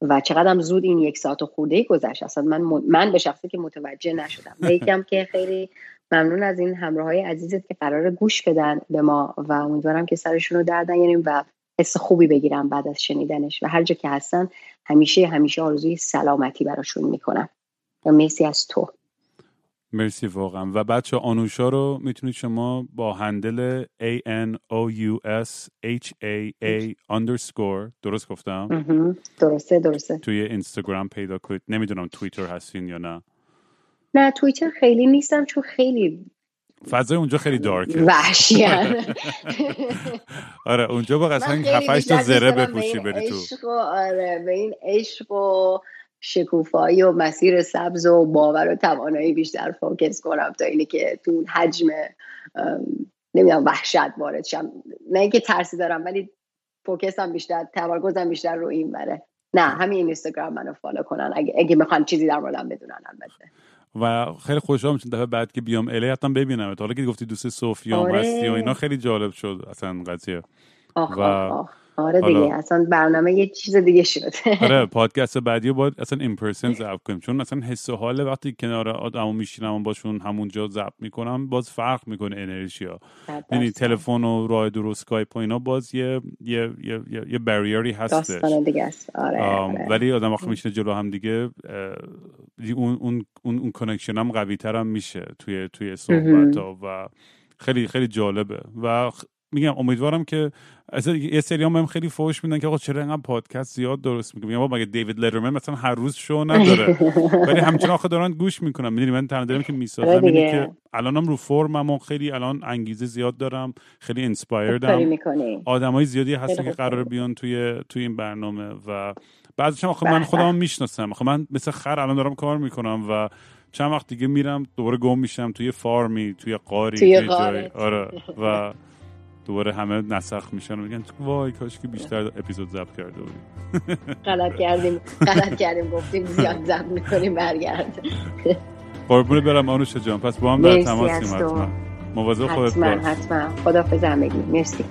S3: و چقدرم زود این یک ساعت و خورده گذشت. اصلا من من به شخصی که متوجه نشدم. (laughs) یکم که خیلی ممنون از این همراه های عزیزت که قرار گوش بدن به ما و امیدوارم که سرشون رو دردن یعنی و حس خوبی بگیرم بعد از شنیدنش. و هر جا که هستن همیشه همیشه آرزوی سلامتی براشون می‌کنم و مرسی از تو.
S2: مرسی واقعا. و بچه آنوشا رو می‌تونید شما با هندل A N O U S H A A underscore درست گفتم؟
S3: درسته درسته.
S2: توی اینستاگرام پیدا کنید. نمی‌دونم توییتر هستین یا نه.
S3: نه توییتر خیلی نیستم چون خیلی
S2: فضای اونجا خیلی دارکه
S3: وحشیان (laughs)
S2: آره اونجا با قصد 7 تا زره بپوشی بری
S3: تو. آره به این عشق و شکوفایی و مسیر سبز و باور و توانایی بیشتر focus کنم تا اینی که تو حجم نمی‌دونم وحشت وارد شم. نه اینکه ترسی دارم ولی focus م بیشتر تمرکزم بیشتر رو این بره. نه همین اینستاگرام منو follow کنن. اگه, اگه می‌خوان چیزی در موردم بدونن البته.
S2: و خیلی خوشحال چون دفعه بعد که بیام LA حتما ببینم. حالا که گفتی دوست صوفیا آره. هستی و اینا خیلی جالب شد. اصلا قضیه.
S3: آخ و آخ. آره دیگه اصلا برنامه یه چیز دیگه شد
S2: آره (laughs) پادکست بعدی باید اصلا in person ضبط کنیم. چون اصلا حس و حال وقتی کنار آدمو میشینم و باشون همونجا ضبط می‌کنم باز فرق می‌کنه انرژی ها یعنی تلفن و راه دور اسکایپ و اینا باز یه یه یه یه barrier ی هستش.
S3: داستان دیگه است. آره, آره.
S2: ولی آدم وقتی میشینه جلو هم دیگه اون اون اون, اون connection هم قوی تر هم میشه توی توی صحبت ها و خیلی خیلی جالبه. و میگم امیدوارم که اصلا یه سری هم خیلی فوش میدن که آقا چرا اینقدر پادکست زیاد درست میگم میگم مگه دیوید لرمن مثلا هر روز شو نداره؟ (laughs) ولی همچنان آخه دارن گوش می‌کنم می‌دونی من تنها دارم که می‌سازم آره اینه که الانم رو فرمم و خیلی الان انگیزه زیاد دارم خیلی انسپایردم آدمای زیادی هستن که قرار بیان توی توی این برنامه و بعضیش هم آخه من خودم می‌شناسم. آخه من مثل خر الان دارم کار می‌کنم و چند وقت دیگه میرم دوباره گم میشم توی فارمی توی قاری توی, توی جای. آره. و (laughs) دوباره همه نسخ میشن و میگن وای کاش که بیشتر اپیزود ضبط کرده بودیم. (laughs)
S3: غلط کردیم غلط کردیم گفتیم زیاد ضبط می‌کنیم برگرد
S2: قربونه برم آنوش جان. پس با هم در تماسیم حتما. مواظب خودت
S3: باش. حتما. حتما خدا مرسی.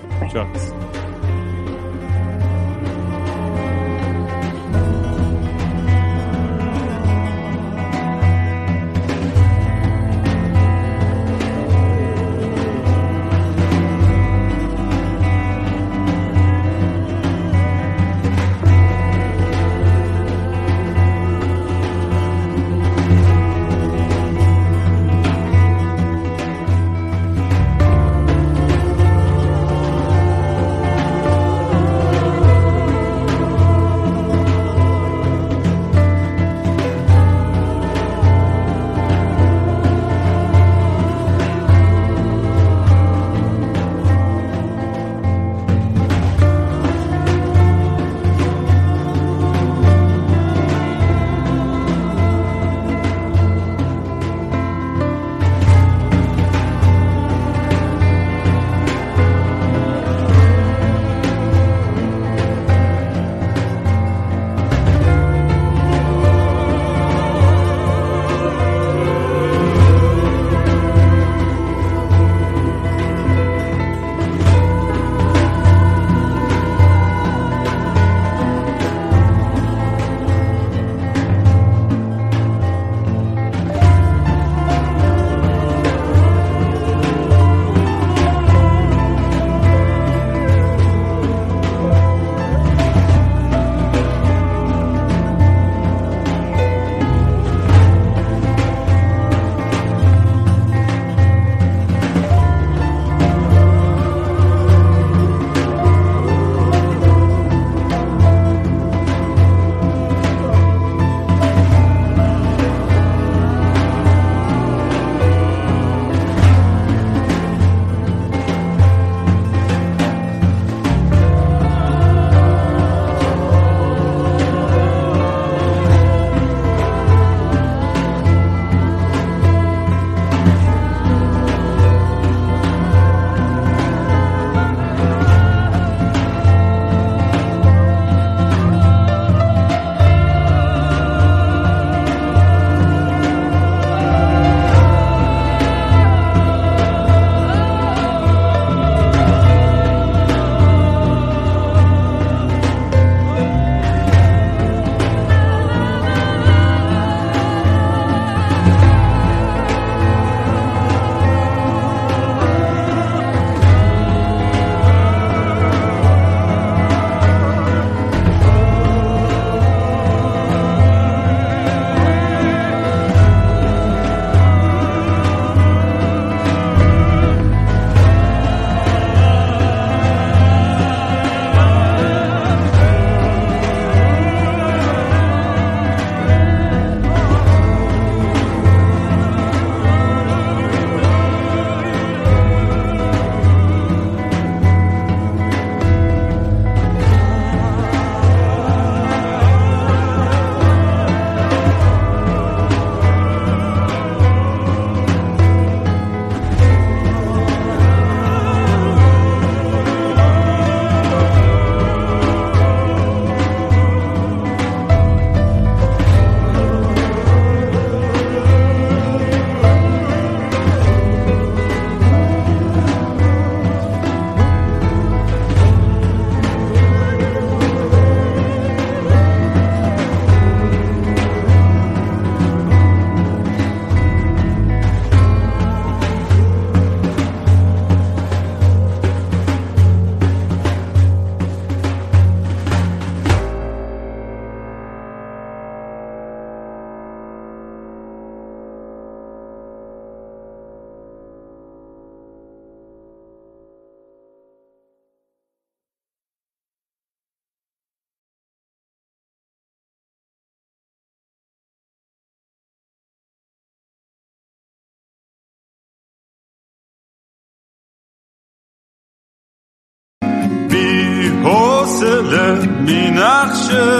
S2: گل مینخشه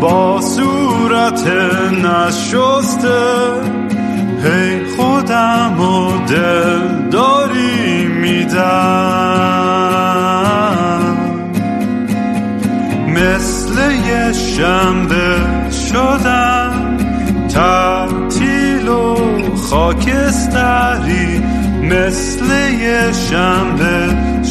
S2: با صورت نشسته. هی خودم و دل داری میدم. مثل یه شنبه شدم تعطیل و خاکستری. مثل یه شنبه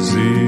S2: زیر